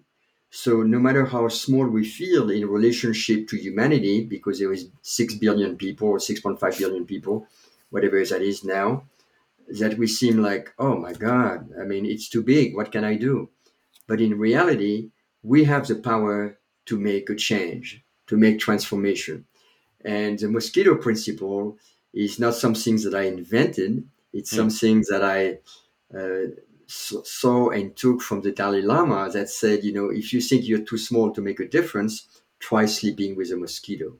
So no matter how small we feel in relationship to humanity, because there is six billion people or 6.5 billion people, whatever that is now, that we seem like, oh my God, I mean, it's too big. What can I do? But in reality, we have the power to make a change, to make transformation. And the mosquito principle is not something that I invented. It's mm. something that I uh, saw and took from the Dalai Lama that said, you know, if you think you're too small to make a difference, try sleeping with a mosquito.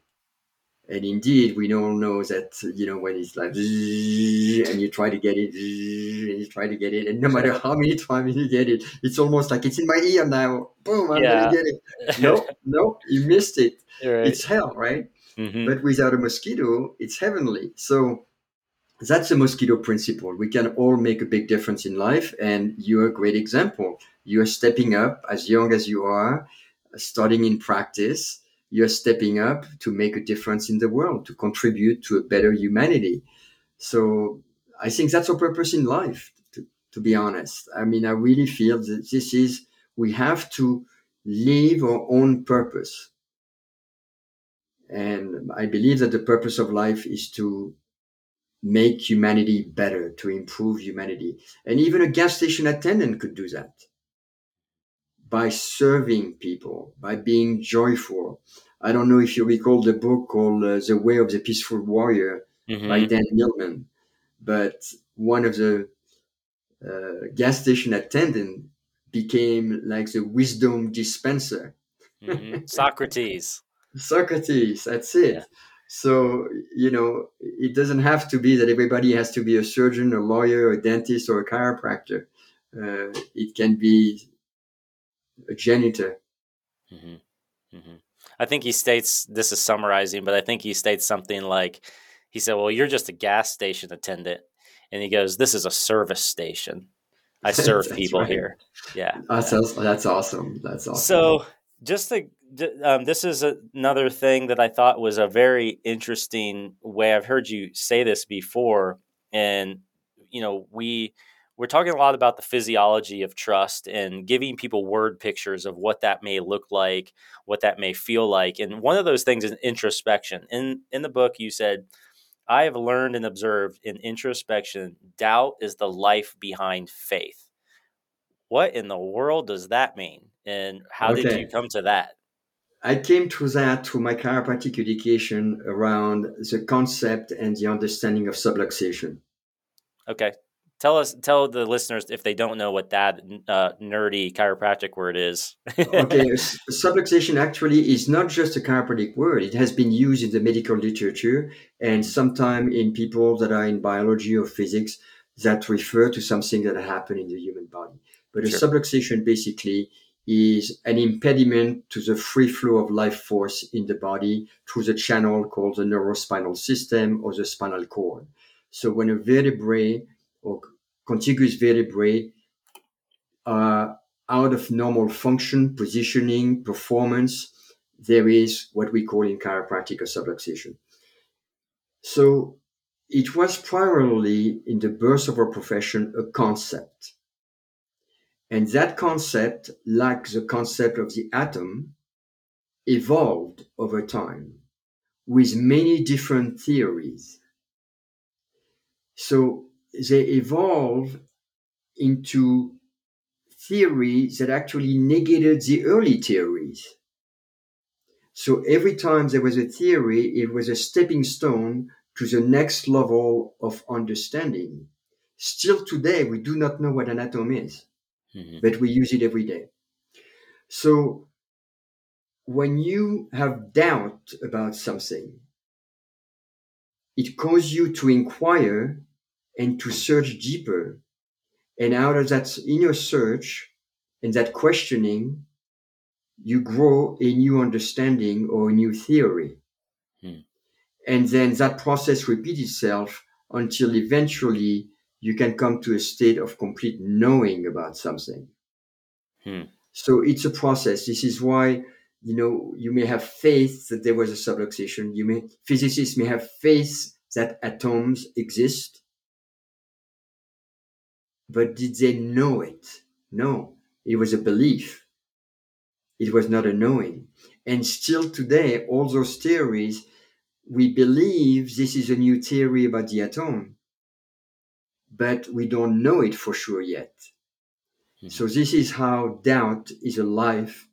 And indeed, we all know that, you know, when it's like, and you try to get it, and you try to get it, and no matter how many times you get it, it's almost like it's in my ear now. Boom, I'm yeah. going to get it. No, no, you missed it. Right. It's hell, right? Mm-hmm. But without a mosquito, it's heavenly. So that's a mosquito principle. We can all make a big difference in life. And you're a great example. You're stepping up as young as you are, starting in practice. You're stepping up to make a difference in the world, to contribute to a better humanity. So I think that's our purpose in life, to, to be honest. I mean, I really feel that this is, we have to live our own purpose and I believe that the purpose of life is to make humanity better, to improve humanity. And even a gas station attendant could do that by serving people, by being joyful. I don't know if you recall the book called uh, The Way of the Peaceful Warrior mm-hmm. by Dan Millman, but one of the uh, gas station attendant became like the wisdom dispenser. Mm-hmm. Socrates. Socrates, that's it. Yeah. So, you know, it doesn't have to be that everybody has to be a surgeon, a lawyer, a dentist, or a chiropractor. Uh, it can be a janitor. Mm-hmm. Mm-hmm. I think he states this is summarizing, but I think he states something like he said, Well, you're just a gas station attendant. And he goes, This is a service station. I serve people right. here. Yeah. That's, that's awesome. That's awesome. So, just to um, this is another thing that I thought was a very interesting way. I've heard you say this before, and you know we we're talking a lot about the physiology of trust and giving people word pictures of what that may look like, what that may feel like, and one of those things is introspection. In in the book, you said. I have learned and observed in introspection, doubt is the life behind faith. What in the world does that mean? And how okay. did you come to that? I came to that through my chiropractic education around the concept and the understanding of subluxation. Okay. Tell us, tell the listeners if they don't know what that uh, nerdy chiropractic word is. okay, subluxation actually is not just a chiropractic word. It has been used in the medical literature and sometimes in people that are in biology or physics that refer to something that happened in the human body. But sure. a subluxation basically is an impediment to the free flow of life force in the body through the channel called the neurospinal system or the spinal cord. So when a vertebrae or contiguous vertebrae are out of normal function, positioning, performance, there is what we call in chiropractic a subluxation. So it was primarily in the birth of our profession a concept and that concept, like the concept of the atom, evolved over time with many different theories. So they evolve into theories that actually negated the early theories. So every time there was a theory, it was a stepping stone to the next level of understanding. Still today, we do not know what an atom is, Mhm. but we use it every day. So when you have doubt about something, it causes you to inquire and to search deeper. And out of that inner search and that questioning, you grow a new understanding or a new theory. Hmm. And then that process repeats itself until eventually you can come to a state of complete knowing about something. Hmm. So it's a process. This is why you know you may have faith that there was a subluxation. You may physicists may have faith that atoms exist, but did they know it? No, it was a belief. It was not a knowing. And still today, all those theories, we believe this is a new theory about the atom, but we don't know it for sure yet. Hmm. So this is how doubt is a life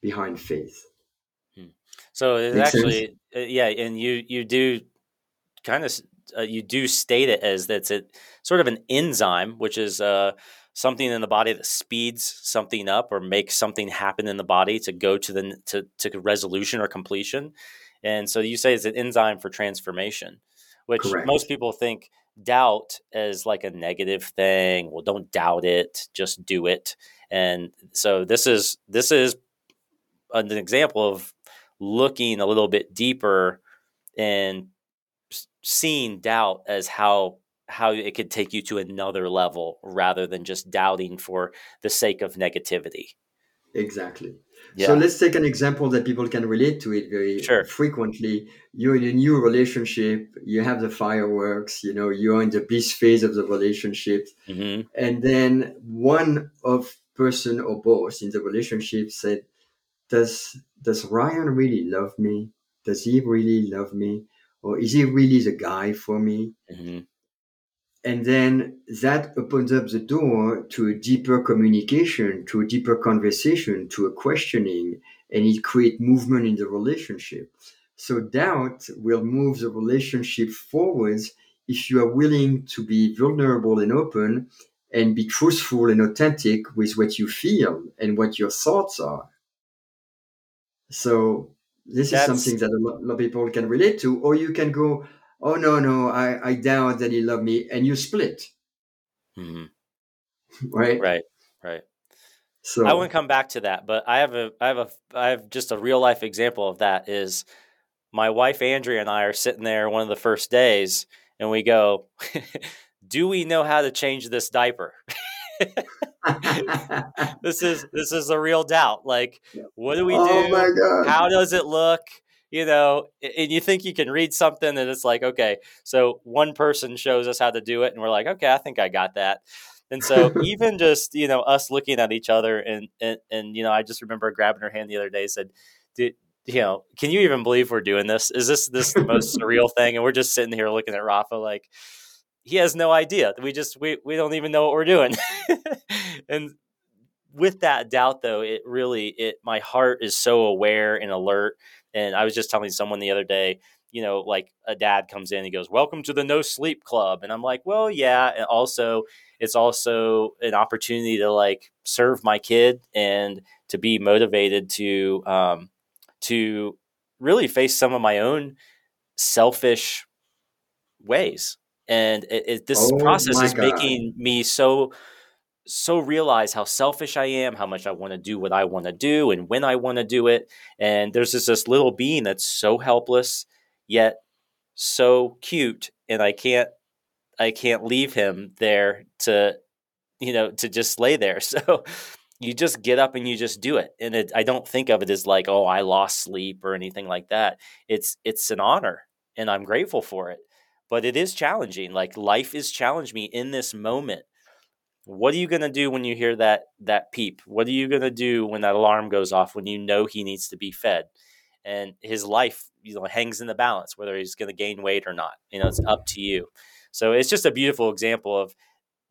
behind faith. So it's actually, uh, yeah, and you you do kind of uh, you do state it as that's it sort of an enzyme, which is uh, something in the body that speeds something up or makes something happen in the body to go to the to to resolution or completion. And so you say it's an enzyme for transformation, which Correct. most people think doubt as like a negative thing. Well, don't doubt it, just do it. And so this is this is an example of looking a little bit deeper and seeing doubt as how how it could take you to another level rather than just doubting for the sake of negativity. Exactly. Yeah. So let's take an example that people can relate to it very Sure. frequently. You're in a new relationship, you have the fireworks, you know, you're in the bliss phase of the relationship, hmm and then one of person or both in the relationship said, Does does Ryan really love me? Does he really love me? Or is he really the guy for me? hmm and then that opens up the door to a deeper communication to a deeper conversation to a questioning and it creates movement in the relationship. So doubt will move the relationship forwards if you are willing to be vulnerable and open and be truthful and authentic with what you feel and what your thoughts are. So this That's- is something that a lot, lot of people can relate to or you can go oh no no i, I doubt that he loved me and you split hmm right Right. Right. so I wouldn't come back to that, but I have a I have a I have just a real life example of that is my wife Andrea and I are sitting there one of the first days and we go, "Do we know how to change this diaper?" this is this is a real doubt. Like, what do we oh do? my god How does it look? You know, and you think you can read something and it's like, okay, so one person shows us how to do it and we're like, okay, I think I got that. And so even just, you know, us looking at each other and, and, and, you know, I just remember grabbing her hand the other day and said, dude, you know, can you even believe we're doing this? Is this this the most surreal thing? And we're just sitting here looking at Rafa like he has no idea. We just we we don't even know what we're doing. and with that doubt though, it really it my heart is so aware and alert. And I was just telling someone the other day, you know, like a dad comes in, he goes, Welcome to the no sleep club. And I'm like, Well, yeah. And also it's also an opportunity to like serve my kid and to be motivated to um to really face some of my own selfish ways and it, it, this Oh process is God. making me so so realize how selfish I am, how much I want to do what I want to do, and when I want to do it. And there's just this little being that's so helpless yet so cute, and I can't I can't leave him there to you know to just lay there. So you just get up and you just do it, and it, I don't think of it as like oh I lost sleep or anything like that. It's it's an honor, and I'm grateful for it. But it is challenging. Like life is challenging me in this moment what are you going to do when you hear that that peep? What are you going to do when that alarm goes off when you know he needs to be fed? And his life you know hangs in the balance whether he's going to gain weight or not you know it's up to you. So it's just a beautiful example of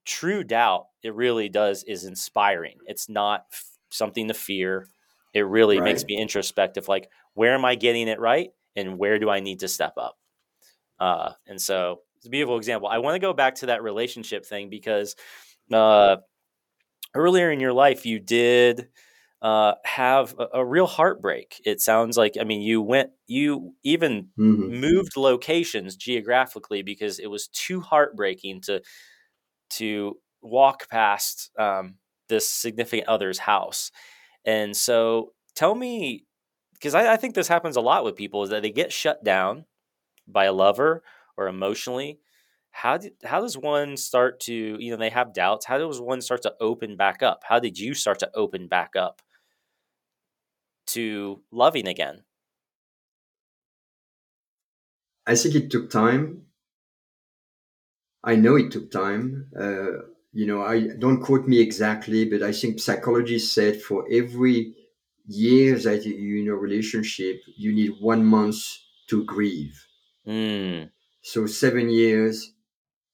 true doubt it really does is inspiring. It's not f- something to fear. It really makes me introspective like where am i getting it right and where do i need to step up? Uh, and so it's a beautiful example. I want to go back to that relationship thing because uh, earlier in your life you did uh, have a, a, real heartbreak. It sounds like I mean you went you even mm-hmm. moved locations geographically because it was too heartbreaking to to walk past um, this significant other's house. And so tell me because I, I think this happens a lot with people is that they get shut down by a lover or emotionally how did how does one start to you know they have doubts how does one start to open back up? How did you start to open back up to loving again? I think it took time. I know it took time uh, you know i don't quote me exactly but i think psychologists said for every year that you're in a relationship you need one month to grieve. Mm. so seven years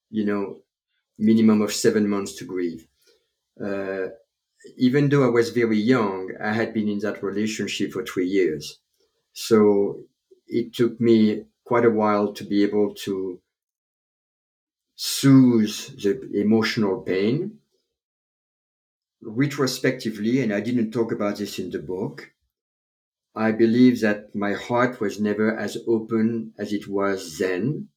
you know, minimum of seven months to grieve. Uh, even though I was very young, I had been in that relationship for three years. So it took me quite a while to be able to soothe the emotional pain. Retrospectively, and I didn't talk about this in the book, I believe that my heart was never as open as it was then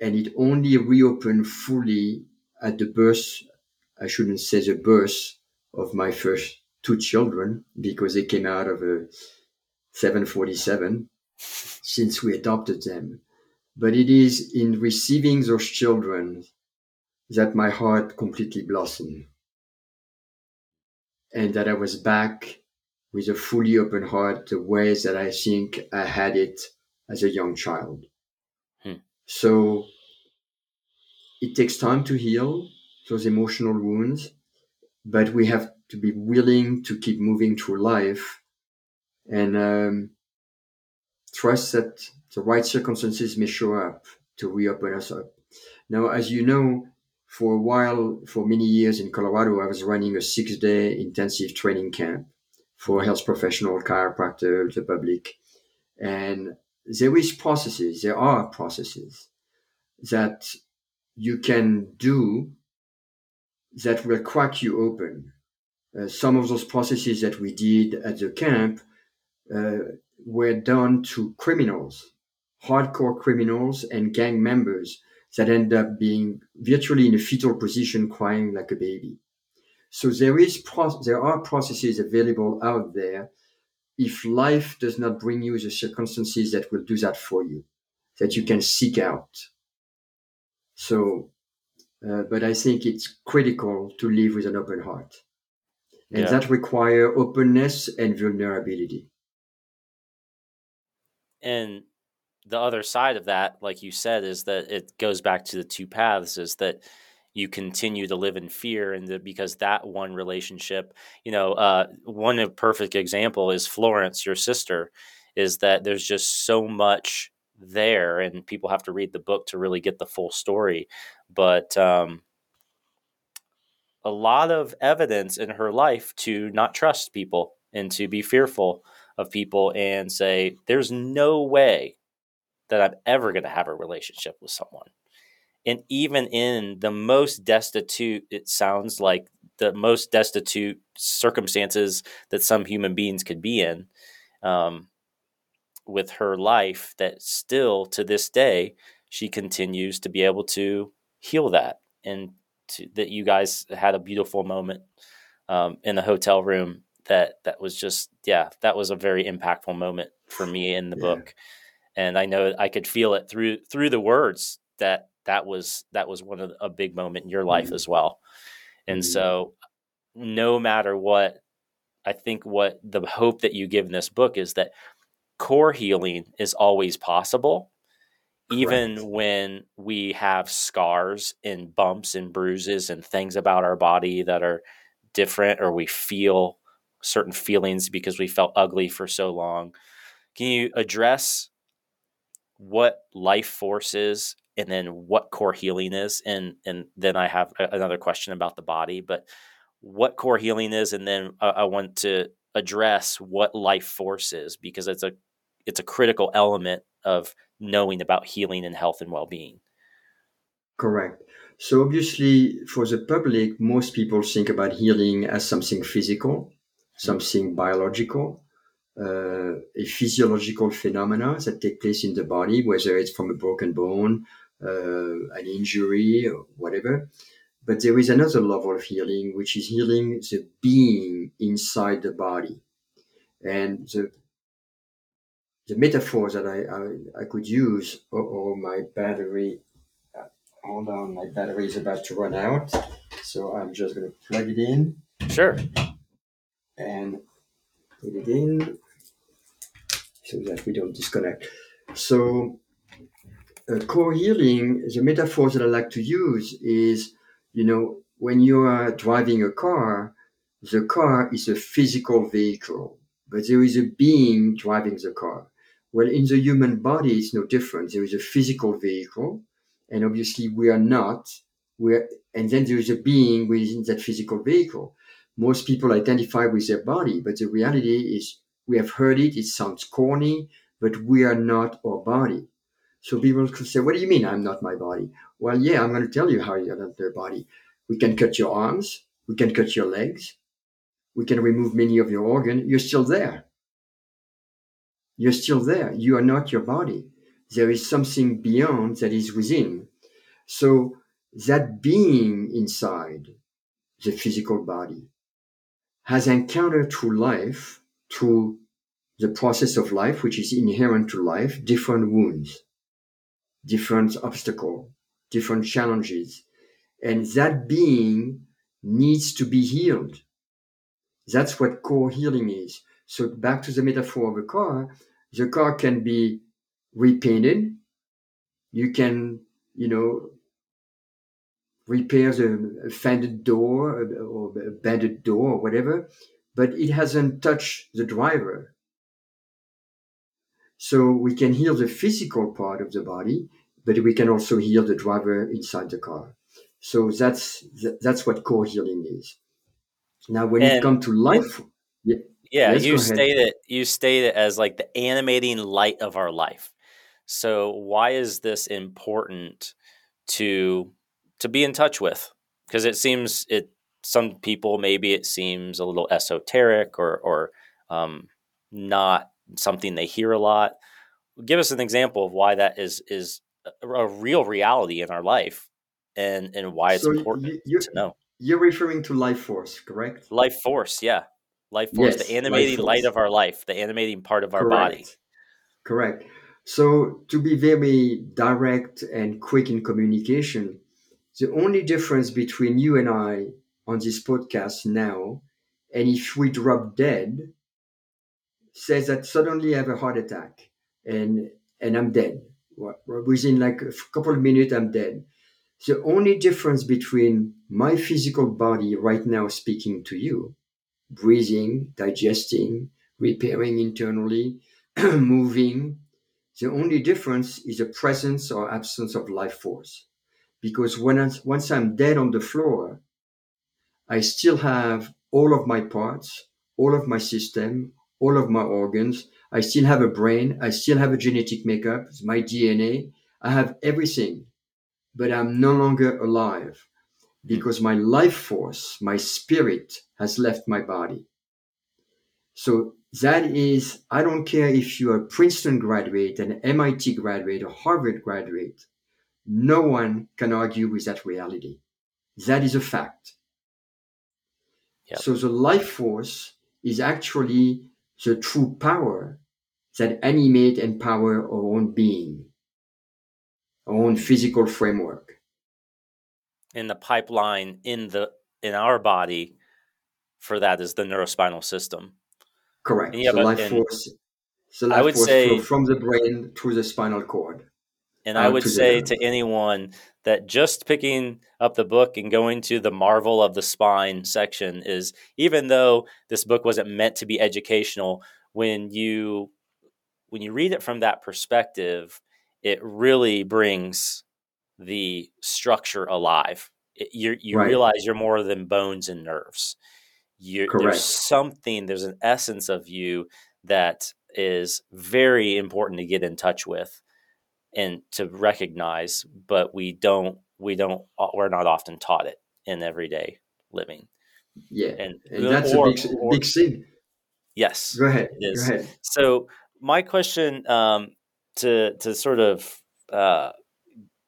and it only reopened fully at the birth. I shouldn't say the birth of my first two children because they came out of a 747 since we adopted them. But it is in receiving those children that my heart completely blossomed and that I was back with a fully open heart the way that I think I had it as a young child. So it takes time to heal those emotional wounds, but we have to be willing to keep moving through life and um, trust that the right circumstances may show up to reopen us up. Now, as you know, for a while, for many years in Colorado, I was running a six day intensive training camp for health professional, chiropractor, the public. And there is processes, there are processes that you can do that will crack you open. Uh, some of those processes that we did at the camp uh, were done to criminals, hardcore criminals and gang members that end up being virtually in a fetal position, crying like a baby. So there is pro- there are processes available out there if life does not bring you the circumstances that will do that for you, that you can seek out. So, uh, but I think it's critical to live with an open heart, and yeah. that require openness and vulnerability. And the other side of that, like you said, is that it goes back to the two paths: is that you continue to live in fear and the, because that one relationship you know uh, one perfect example is florence your sister is that there's just so much there and people have to read the book to really get the full story. But um, a lot of evidence in her life to not trust people and to be fearful of people and say there's no way that i'm ever going to have a relationship with someone and even in the most destitute it sounds like the most destitute circumstances that some human beings could be in um, with her life that still to this day she continues to be able to heal that and to, that you guys had a beautiful moment um, in the hotel room that that was just yeah that was a very impactful moment for me in the yeah. book and i know i could feel it through through the words that that was that was one of the, a big moment in your life mm-hmm. as well and mm-hmm. so no matter what i think what the hope that you give in this book is that core healing is always possible Correct. even when we have scars and bumps and bruises and things about our body that are different or we feel certain feelings because we felt ugly for so long can you address what life force is and then what core healing is and and then i have another question about the body but what core healing is and then I, I want to address what life force is because it's a it's a critical element of knowing about healing and health and well-being. Correct. So obviously for the public most people think about healing as something physical something biological uh, a physiological phenomena that take place in the body whether it's from a broken bone an injury or whatever but there is another level of healing which is healing the being inside the body and the the metaphors that I, I, I could use, oh, my battery, uh, hold on, my battery is about to run out. So I'm just going to plug it in. Sure. And put it in so that we don't disconnect. So, uh, core healing, the metaphor that I like to use is, you know, when you are driving a car, the car is a physical vehicle, but there is a being driving the car. Well, in the human body, it's no different. There is a physical vehicle, and obviously we are not. We're, and then there is a being within that physical vehicle. Most people identify with their body, but the reality is we have heard it. It sounds corny, but we are not our body. So people could say, "What do you mean I'm not my body?" Well, yeah, I'm going to tell you how you're not your body. We can cut your arms. We can cut your legs. We can remove many of your organs. You're still there you're still there. You are not your body. There is something beyond that is within. So that being inside the physical body has encountered through life, through the process of life, which is inherent to life, different wounds, different obstacles, different challenges. And that being needs to be healed. That's what core healing is. So back to the metaphor of a car, the car can be repainted. You can, you know, repair the fended door or a bended door or whatever, but it hasn't touched the driver. So we can heal the physical part of the body, but we can also heal the driver inside the car. So that's that's what core healing is. Now, when and it comes to life, yeah, yeah, yes, you state it. You state it as like the animating light of our life. So why is this important to to be in touch with? Because it seems it some people maybe it seems a little esoteric or or um, not something they hear a lot. Give us an example of why that is is a, a real reality in our life, and and why it's so important you, to know. You're referring to life force, correct? Life force, yeah. Life force, yes, the animating force. light of our life, the animating part of our Correct. body. Correct. So, to be very direct and quick in communication, the only difference between you and I on this podcast now, and if we drop dead, says that suddenly I have a heart attack and and I'm dead. Within like a couple of minutes, I'm dead. The only difference between my physical body right now speaking to you breathing, digesting, repairing internally, moving. The only difference is the presence or absence of life force. Because when I, once I'm dead on the floor, I still have all of my parts, all of my system, all of my organs. I still have a brain. I still have a genetic makeup, It's my DNA. I have everything, but I'm no longer alive because my life force, my spirit has left my body. So that is, I don't care if you're a Princeton graduate, an MIT graduate, or Harvard graduate, no one can argue with that reality. That is a fact. Yep. So the life force is actually the true power that animate and power our own being, our own physical framework in the pipeline in the in our body for that is the neurospinal system. Correct. So life force. So life I would force say from the brain through the spinal cord. And I would say to anyone that just picking up the book and going to the marvel of the spine section is even though this book wasn't meant to be educational, when you when you read it from that perspective, it really brings the structure alive. you you right. realize you're more than bones and nerves. You, there's something, there's an essence of you that is very important to get in touch with. And to recognize, but we don't we don't we're not often taught it in everyday living. Yeah, and, and that's or, a big or, big thing. Yes, go ahead. Go ahead. So my question um, to to sort of uh,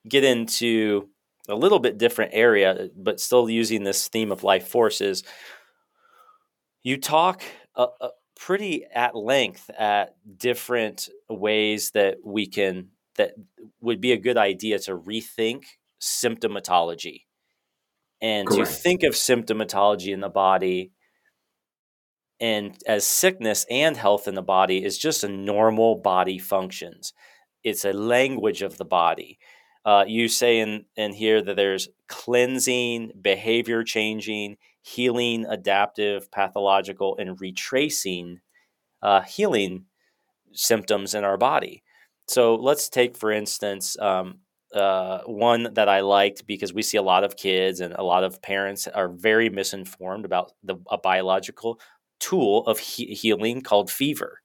get into a little bit different area, but still using this theme of life forces. You talk uh, uh, pretty at length at different ways that we can that would be a good idea to rethink symptomatology. And Correct. to think of symptomatology in the body and as sickness and health in the body is just a normal body functions. It's a language of the body. Uh, you say in, in here that there's cleansing behavior changing healing adaptive pathological and retracing uh, healing symptoms in our body so let's take for instance um, uh, one that I liked because we see a lot of kids and a lot of parents are very misinformed about the a biological tool of he- healing called fever.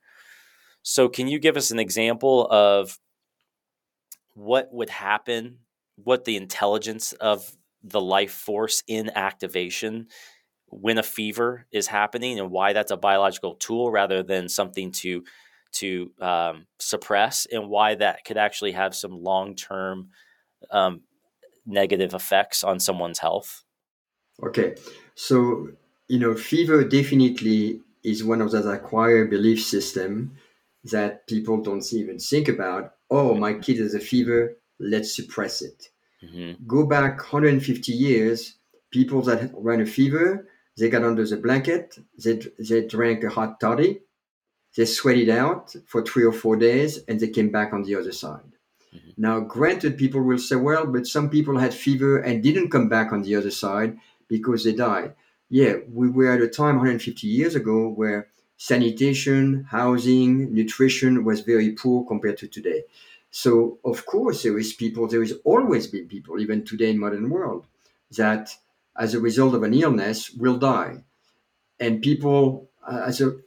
So, can you give us an example of what would happen, what the intelligence of the life force in activation when a fever is happening, and why that's a biological tool rather than something to to um, suppress, and why that could actually have some long term um, negative effects on someone's health? Okay, so you know, fever definitely is one of those acquired belief system that people don't even think about. Oh, my kid has a fever, let's suppress it. Mm-hmm. Go back 150 years, people that ran a fever, they got under the blanket, they, they drank a hot toddy, they sweated out for three or four days, and they came back on the other side. Mm-hmm. Now, granted, people will say, well, but some people had fever and didn't come back on the other side because they died. Yeah, we were at a time 150 years ago where sanitation, housing, nutrition was very poor compared to today. So, of course, there is people, there has always been people, even today in modern world, that as a result of an illness will die. And people uh, as a,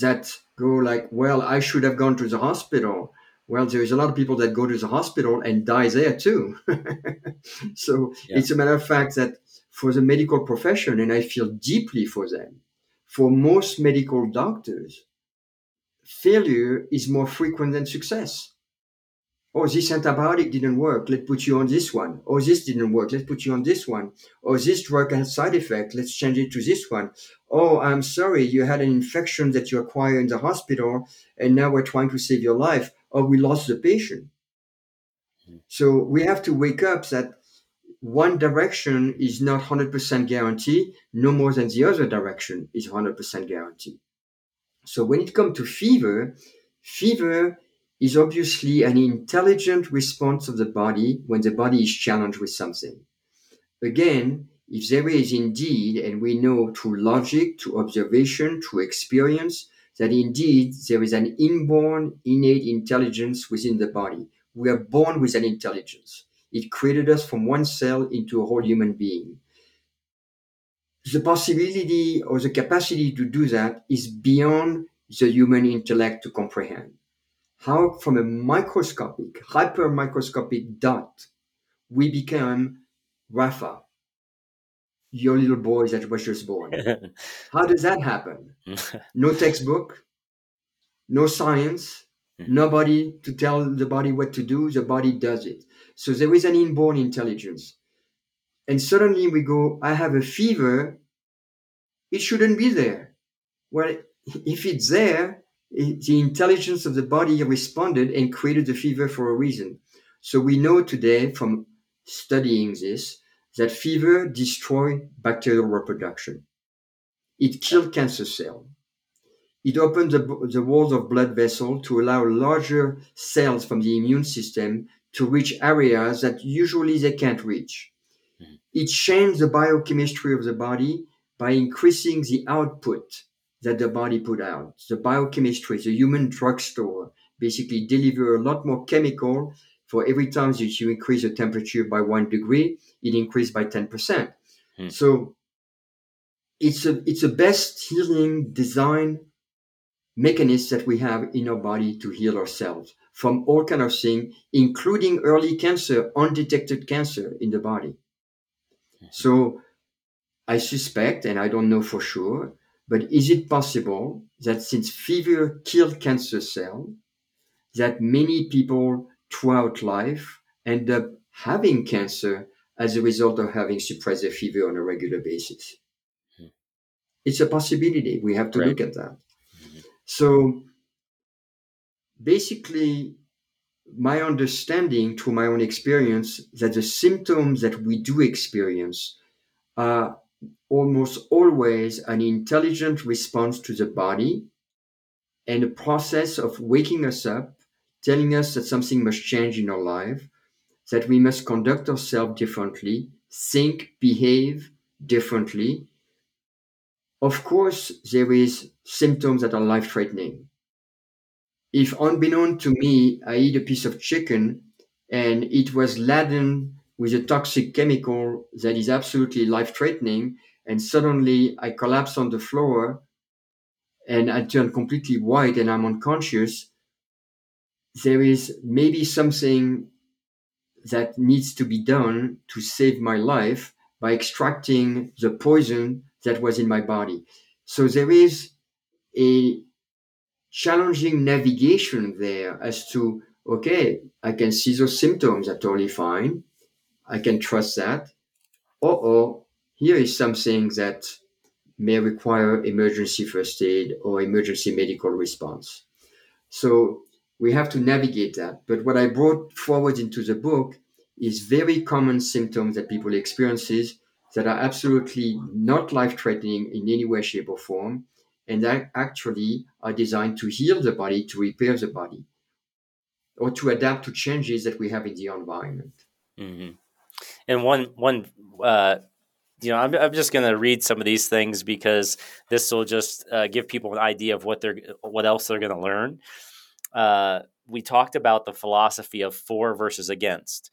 that go like, well, I should have gone to the hospital well, there's a lot of people that go to the hospital and die there too. so yeah. it's a matter of fact that for the medical profession, and I feel deeply for them, for most medical doctors, failure is more frequent than success. Oh, this antibiotic didn't work. Let's put you on this one. Oh, this didn't work. Let's put you on this one. Oh, this drug has side effect. Let's change it to this one. Oh, I'm sorry. You had an infection that you acquired in the hospital and now we're trying to save your life. Or oh, we lost the patient. So we have to wake up that one direction is not 100% guarantee, no more than the other direction is 100% guarantee. So when it comes to fever, fever is obviously an intelligent response of the body when the body is challenged with something. Again, if there is indeed, and we know through logic, through observation, through experience, that indeed there is an inborn innate intelligence within the body. We are born with an intelligence. It created us from one cell into a whole human being. The possibility or the capacity to do that is beyond the human intellect to comprehend how from a microscopic, hyper microscopic dot, we became Rafa, your little boy that was just born. how does that happen? no textbook, no science, mm-hmm. nobody to tell the body what to do, the body does it. So there is an inborn intelligence. And suddenly we go, I have a fever, it shouldn't be there. Well, if it's there, the intelligence of the body responded and created the fever for a reason. So we know today from studying this that fever destroys bacterial reproduction. It kills cancer cells. It opens the, the walls of blood vessel to allow larger cells from the immune system to reach areas that usually they can't reach. Mm-hmm. It changes the biochemistry of the body by increasing the output that the body put out. The biochemistry, the human drugstore, basically deliver a lot more chemical for every time that you increase the temperature by one degree, it increased by 10%. Hmm. So it's a it's a best healing design mechanism that we have in our body to heal ourselves from all kind of things, including early cancer, undetected cancer in the body. So I suspect, and I don't know for sure, but is it possible that since fever kills cancer cells, that many people throughout life end up having cancer as a result of having suppressed their fever on a regular basis? Hmm. It's a possibility. We have to right. look at that. Mm-hmm. So basically, my understanding through my own experience that the symptoms that we do experience are almost always an intelligent response to the body and a process of waking us up, telling us that something must change in our life, that we must conduct ourselves differently, think, behave differently. Of course, there is symptoms that are life threatening. If unbeknown to me, I eat a piece of chicken and it was laden with a toxic chemical that is absolutely life threatening, and suddenly I collapse on the floor and I turn completely white and I'm unconscious, there is maybe something that needs to be done to save my life by extracting the poison that was in my body. So there is a challenging navigation there as to, okay, I can see those symptoms are totally fine. I can trust that. oh, here is something that may require emergency first aid or emergency medical response. So we have to navigate that. But what I brought forward into the book is very common symptoms that people experiences that are absolutely not life-threatening in any way, shape, or form, and that actually are designed to heal the body, to repair the body, or to adapt to changes that we have in the environment. Mm-hmm. And one one uh, you know, I'm, I'm just going to read some of these things because this will just uh, give people an idea of what they're what else they're going to learn. Uh, we talked about the philosophy of for versus against.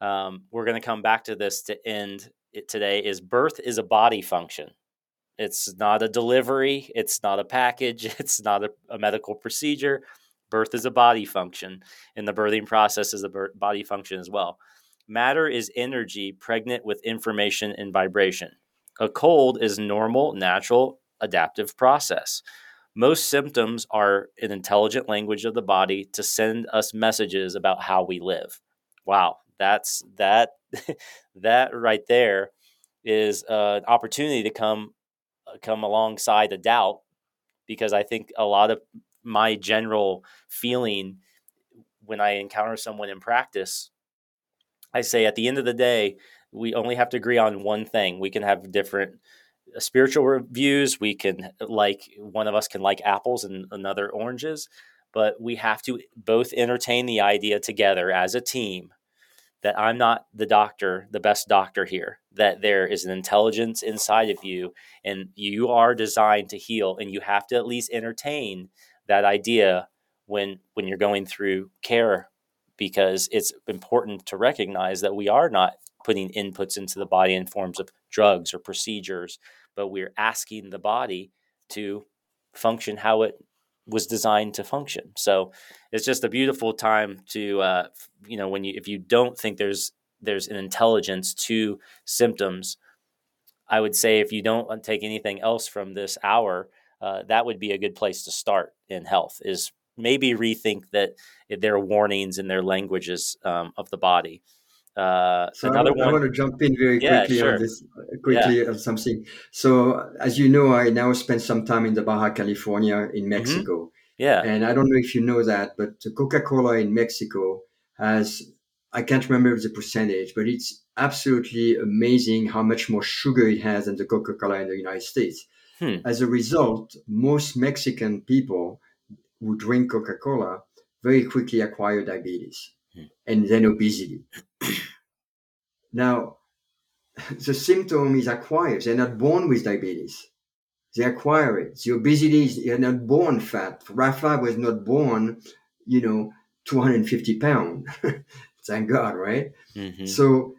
Um, we're going to come back to this to end it today. Is birth is a body function. It's not a delivery. It's not a package. It's not a, a medical procedure. Birth is a body function, and the birthing process is a body function as well. Matter is energy pregnant with information and vibration. A cold is normal, natural, adaptive process. Most symptoms are an intelligent language of the body to send us messages about how we live. Wow, that's that that right there is uh, an opportunity to come uh, come alongside a doubt because I think a lot of my general feeling when I encounter someone in practice I say at the end of the day, we only have to agree on one thing. We can have different uh, spiritual reviews. We can like one of us can like apples and another oranges, but we have to both entertain the idea together as a team that I'm not the doctor, the best doctor here, that there is an intelligence inside of you and you are designed to heal and you have to at least entertain that idea when when you're going through care because it's important to recognize that we are not putting inputs into the body in forms of drugs or procedures, but we're asking the body to function how it was designed to function. So it's just a beautiful time to, uh, you know, when you if you don't think there's there's an intelligence to symptoms, I would say if you don't take anything else from this hour, uh, that would be a good place to start in health. Is maybe rethink that their warnings and their languages um, of the body. Uh, so another I, one. I want to jump in very quickly sure. on this, uh, quickly yeah. on something. So, as you know, I now spend some time in the Baja California in mm-hmm. Mexico. Mm-hmm. Yeah. And I don't know if you know that, but the Coca Cola in Mexico has, I can't remember the percentage, but it's absolutely amazing how much more sugar it has than the Coca Cola in the United States. Hmm. As a result, most Mexican people who drink Coca Cola very quickly acquire diabetes mm. and then obesity. now, the symptom is acquired. They're not born with diabetes. They acquire it. The obesity is they're not born fat. Rafa was not born, you know, 250 pounds. Thank God, right? Mm-hmm. So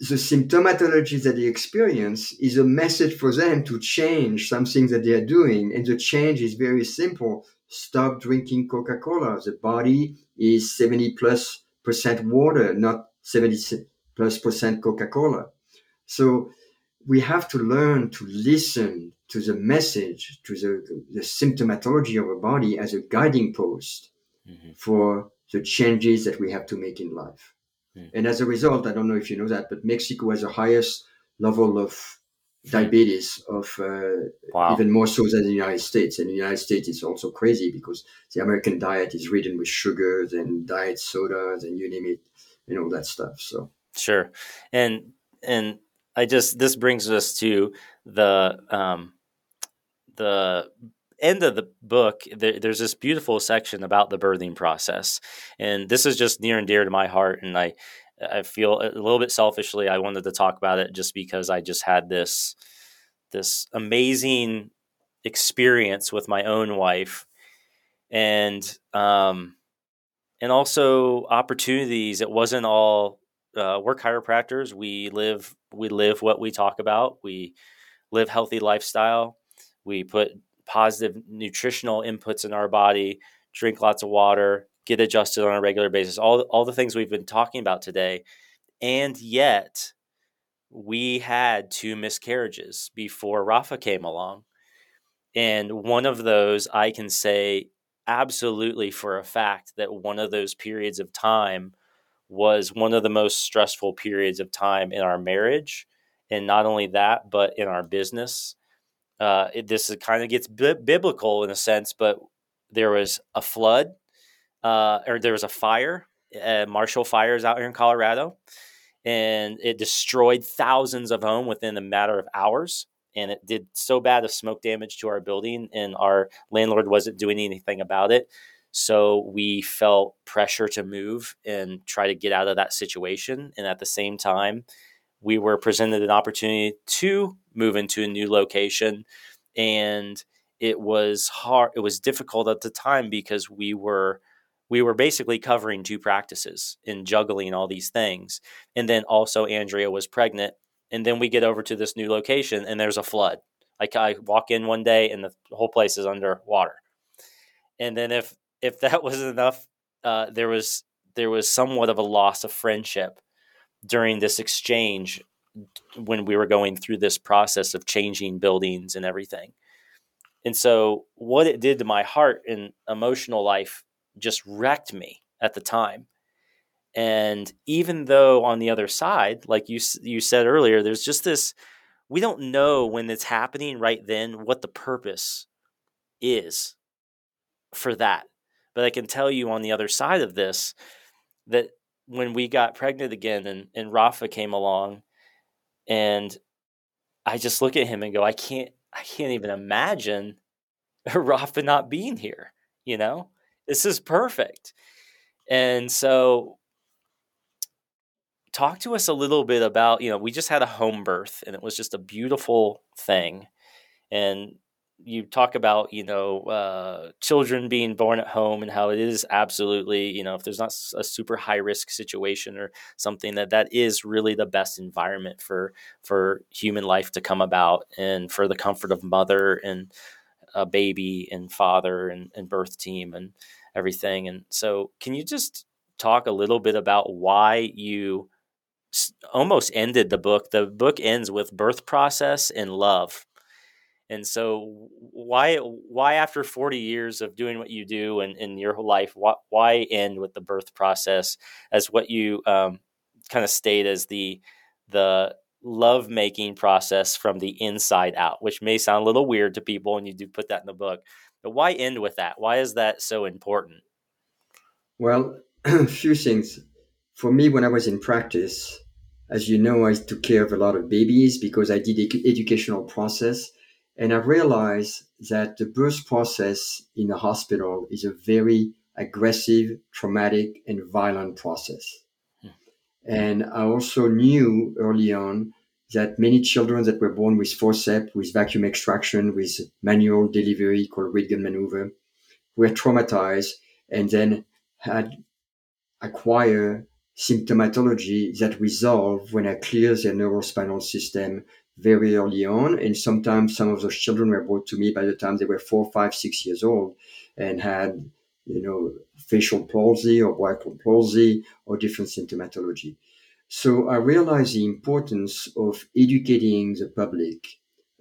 the symptomatology that they experience is a message for them to change something that they are doing. And the change is very simple stop drinking Coca Cola. The body is 70 plus percent water, not 70 plus percent Coca Cola. So we have to learn to listen to the message, to the, the symptomatology of our body as a guiding post mm-hmm. for the changes that we have to make in life. Mm. And as a result, I don't know if you know that, but Mexico has the highest level of diabetes of uh, wow. even more so than the United States. And the United States is also crazy because the American diet is ridden with sugars and diet sodas and you name it, and all that stuff. So sure, and and I just this brings us to the um, the end of the book, there, there's this beautiful section about the birthing process, and this is just near and dear to my heart. And I, I feel a little bit selfishly, I wanted to talk about it just because I just had this, this amazing experience with my own wife, and um, and also opportunities. It wasn't all uh, we're chiropractors. We live we live what we talk about. We live healthy lifestyle. We put positive nutritional inputs in our body, drink lots of water, get adjusted on a regular basis, all, all the things we've been talking about today. And yet, we had two miscarriages before Rafa came along. And one of those, I can say absolutely for a fact that one of those periods of time was one of the most stressful periods of time in our marriage. And not only that, but in our business uh, it, this kind of gets bi- biblical in a sense, but there was a flood, uh, or there was a fire, uh, Marshall fires out here in Colorado, and it destroyed thousands of homes within a matter of hours. And it did so bad of smoke damage to our building, and our landlord wasn't doing anything about it. So we felt pressure to move and try to get out of that situation. And at the same time, we were presented an opportunity to move into a new location and it was hard it was difficult at the time because we were we were basically covering two practices and juggling all these things. And then also andrea was pregnant and then we get over to this new location and there's a flood. Like i walk in one day and the whole place is underwater and then if if that wasn't enough uh, there was there was somewhat of a loss of friendship during this exchange when we were going through this process of changing buildings and everything. And so, what it did to my heart and emotional life just wrecked me at the time. And even though on the other side, like you you said earlier, there's just this we don't know when it's happening right then what the purpose is for that. But I can tell you on the other side of this that when we got pregnant again and, and Rafa came along and I just look at him and go, I can't I can't even imagine Rafa not being here. You know? This is perfect. And so talk to us a little bit about, you know, we just had a home birth and it was just a beautiful thing. And you talk about you know uh, children being born at home and how it is absolutely you know if there's not a super high risk situation or something that that is really the best environment for for human life to come about and for the comfort of mother and a baby and father and, and birth team and everything and so can you just talk a little bit about why you almost ended the book the book ends with birth process and love and so why why after 40 years of doing what you do and in your whole life, why, why end with the birth process as what you um, kind of state as the the love making process from the inside out, which may sound a little weird to people and you do put that in the book. But why end with that? Why is that so important? Well, a few things. For me, when I was in practice, as you know, I took care of a lot of babies because I did educational process and I realized that the birth process in a hospital is a very aggressive, traumatic, and violent process. Hmm. And I also knew early on that many children that were born with forceps, with vacuum extraction, with manual delivery called Ritgen maneuver, were traumatized and then had acquired symptomatology that resolve when I cleared their neurospinal system very early on. And sometimes some of those children were brought to me by the time they were four, five, six years old. and had, you know, facial palsy or brachial palsy or different symptomatology. So I realized the importance of educating the public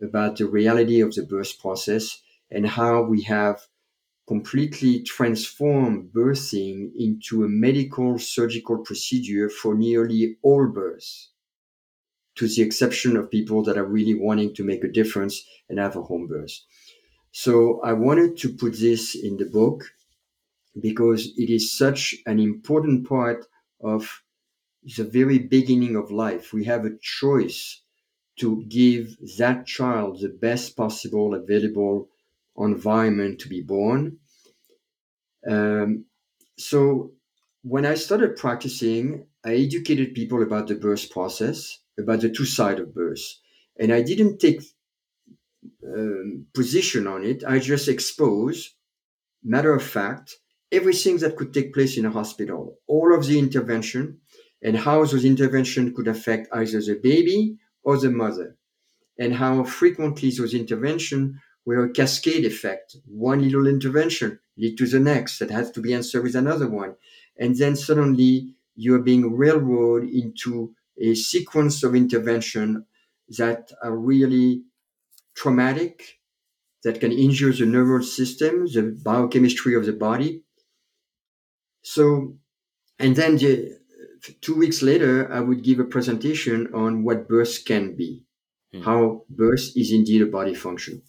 about the reality of the birth process and how we have completely transformed birthing into a medical surgical procedure for nearly all births, to the exception of people that are really wanting to make a difference and have a home birth. So I wanted to put this in the book because it is such an important part of the very beginning of life. We have a choice to give that child the best possible available environment to be born. Um, so when I started practicing, I educated people about the birth process, about the two sides of birth, and I didn't take um, position on it. I just expose, matter of fact, everything that could take place in a hospital, all of the intervention, and how those interventions could affect either the baby or the mother, and how frequently those interventions were a cascade effect. One little intervention lead to the next that has to be answered with another one. And then suddenly you're being railroaded into a sequence of intervention that are really traumatic, that can injure the nervous system, the biochemistry of the body. So, and then the, two weeks later, I would give a presentation on what birth can be, mm. how birth is indeed a body function.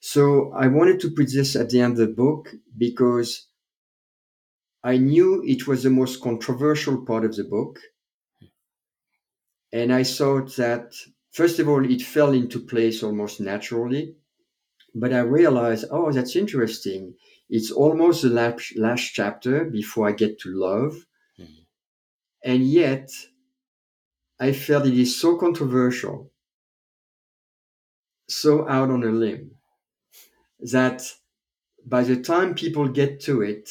So I wanted to put this at the end of the book because I knew it was the most controversial part of the book. And I thought that, first of all, it fell into place almost naturally. But I realized, oh, that's interesting. It's almost the last, last chapter before I get to love. And yet, I felt it is so controversial, so out on a limb, that by the time people get to it,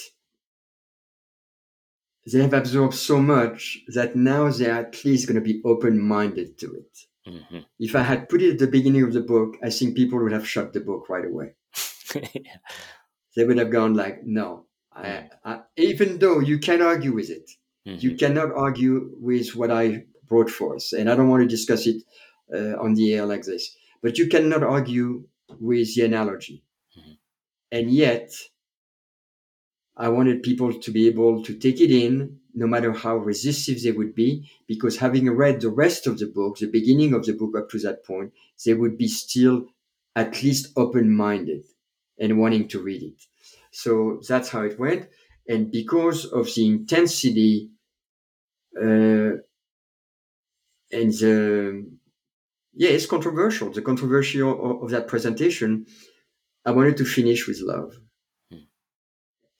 they have absorbed so much that now they're at least going to be open minded to it. Mm-hmm. If I had put it at the beginning of the book, I think people would have shut the book right away. yeah. They would have gone like, no, I. I, even though you can argue with it, Mm-hmm. You cannot argue with what I brought forth, and I don't want to discuss it uh, on the air like this. But you cannot argue with the analogy, mm-hmm. and yet I wanted people to be able to take it in, no matter how resistive they would be, because having read the rest of the book, the beginning of the book up to that point, they would be still at least open-minded and wanting to read it. So that's how it went. And because of the intensity uh, and the yeah, it's controversial. The controversy of, of, that presentation, I wanted to finish with love hmm.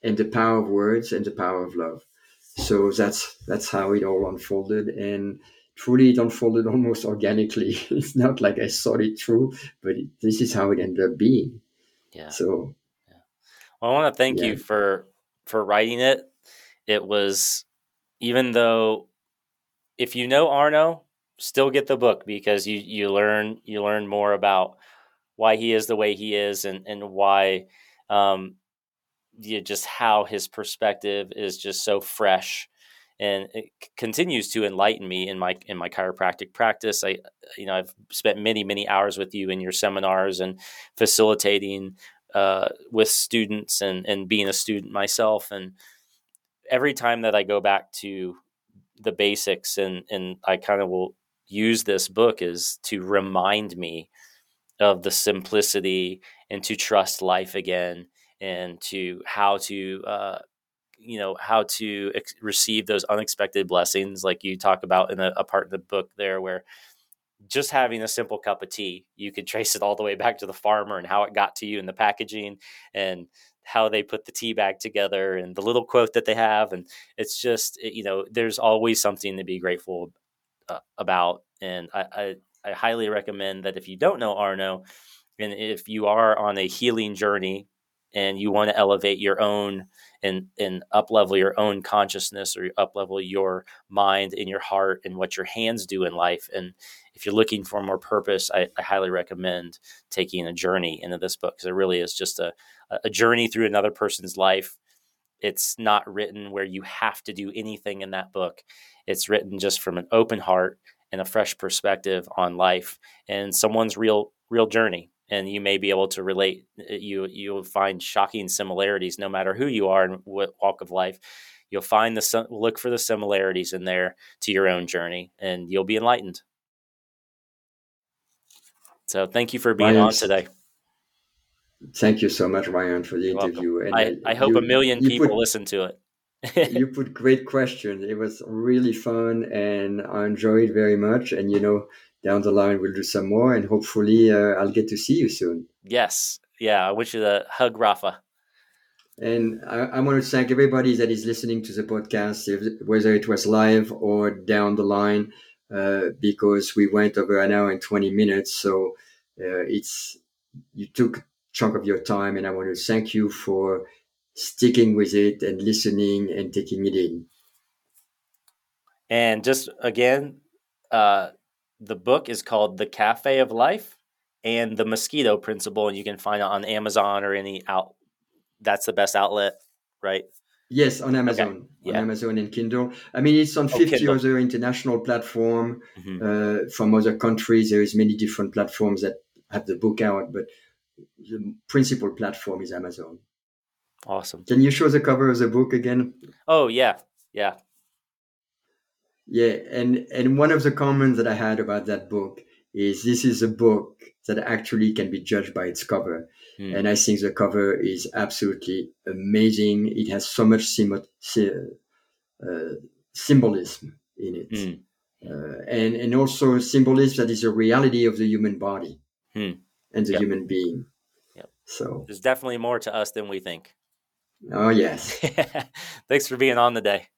and the power of words and the power of love. So that's that's how it all unfolded, and truly, it unfolded almost organically. it's not like I thought it through, but it, this is how it ended up being. Yeah. So, yeah. Well, I want to thank yeah. you for for writing it. It was even though if you know Arno, still get the book because you you learn you learn more about why he is the way he is and and why um you just how his perspective is just so fresh and it continues to enlighten me in my in my chiropractic practice i you know i've spent many many hours with you in your seminars and facilitating uh, with students and and being a student myself. And every time that I go back to the basics and and I kind of will use this book is to remind me of the simplicity and to trust life again and to how to uh, you know how to ex- receive those unexpected blessings like you talk about in a, a part of the book there where just having a simple cup of tea, you could trace it all the way back to the farmer and how it got to you in the packaging and how they put the tea bag together and the little quote that they have. And it's just, you know, there's always something to be grateful uh, about. And I, I, I highly recommend that if you don't know Arno, and if you are on a healing journey and you want to elevate your own and and up level your own consciousness or up level your mind and your heart and what your hands do in life. And if you're looking for more purpose i, I highly recommend taking a journey into this book because it really is just a, a journey through another person's life. It's not written where you have to do anything in that book. It's written just from an open heart and a fresh perspective on life and someone's real real journey and you may be able to relate uh, you you'll find shocking similarities no matter who you are in what walk of life. You'll find the look for the similarities in there to your own journey and you'll be enlightened. So thank you for being Ryan, on today. thank you so much ryan for the You're interview and I, I hope you, a million people put, listen to it. you put great questions. It was really fun and i enjoyed very much and you know down the line we'll do some more and hopefully uh, I'll get to see you soon. Yes. Yeah. I wish you the hug, Rafa. And I, I, want to thank everybody that is listening to the podcast, whether it was live or down the line, uh, because we went over an hour and 20 minutes. So uh, it's, you took a chunk of your time and I want to thank you for sticking with it and listening and taking it in. And just again, uh, the book is called The Cafe of Life and The Mosquito Principle, and you can find it on Amazon or any out. That's the best outlet, right? Yes, on Amazon, okay. yeah. on Amazon and Kindle. I mean, it's on 50 oh, other international platform mm-hmm. uh, from other countries. There is many different platforms that have the book out, but the principal platform is Amazon. Awesome. Can you show the cover of the book again? Oh yeah, yeah. Yeah, and and one of the comments that I had about that book is this is a book that actually can be judged by its cover, mm. and I think the cover is absolutely amazing. It has so much uh, symbolism in it, mm. uh, and and also symbolism that is a reality of the human body mm. and the yep. human being. Yep. So there's definitely more to us than we think. Oh yes. Thanks for being on today.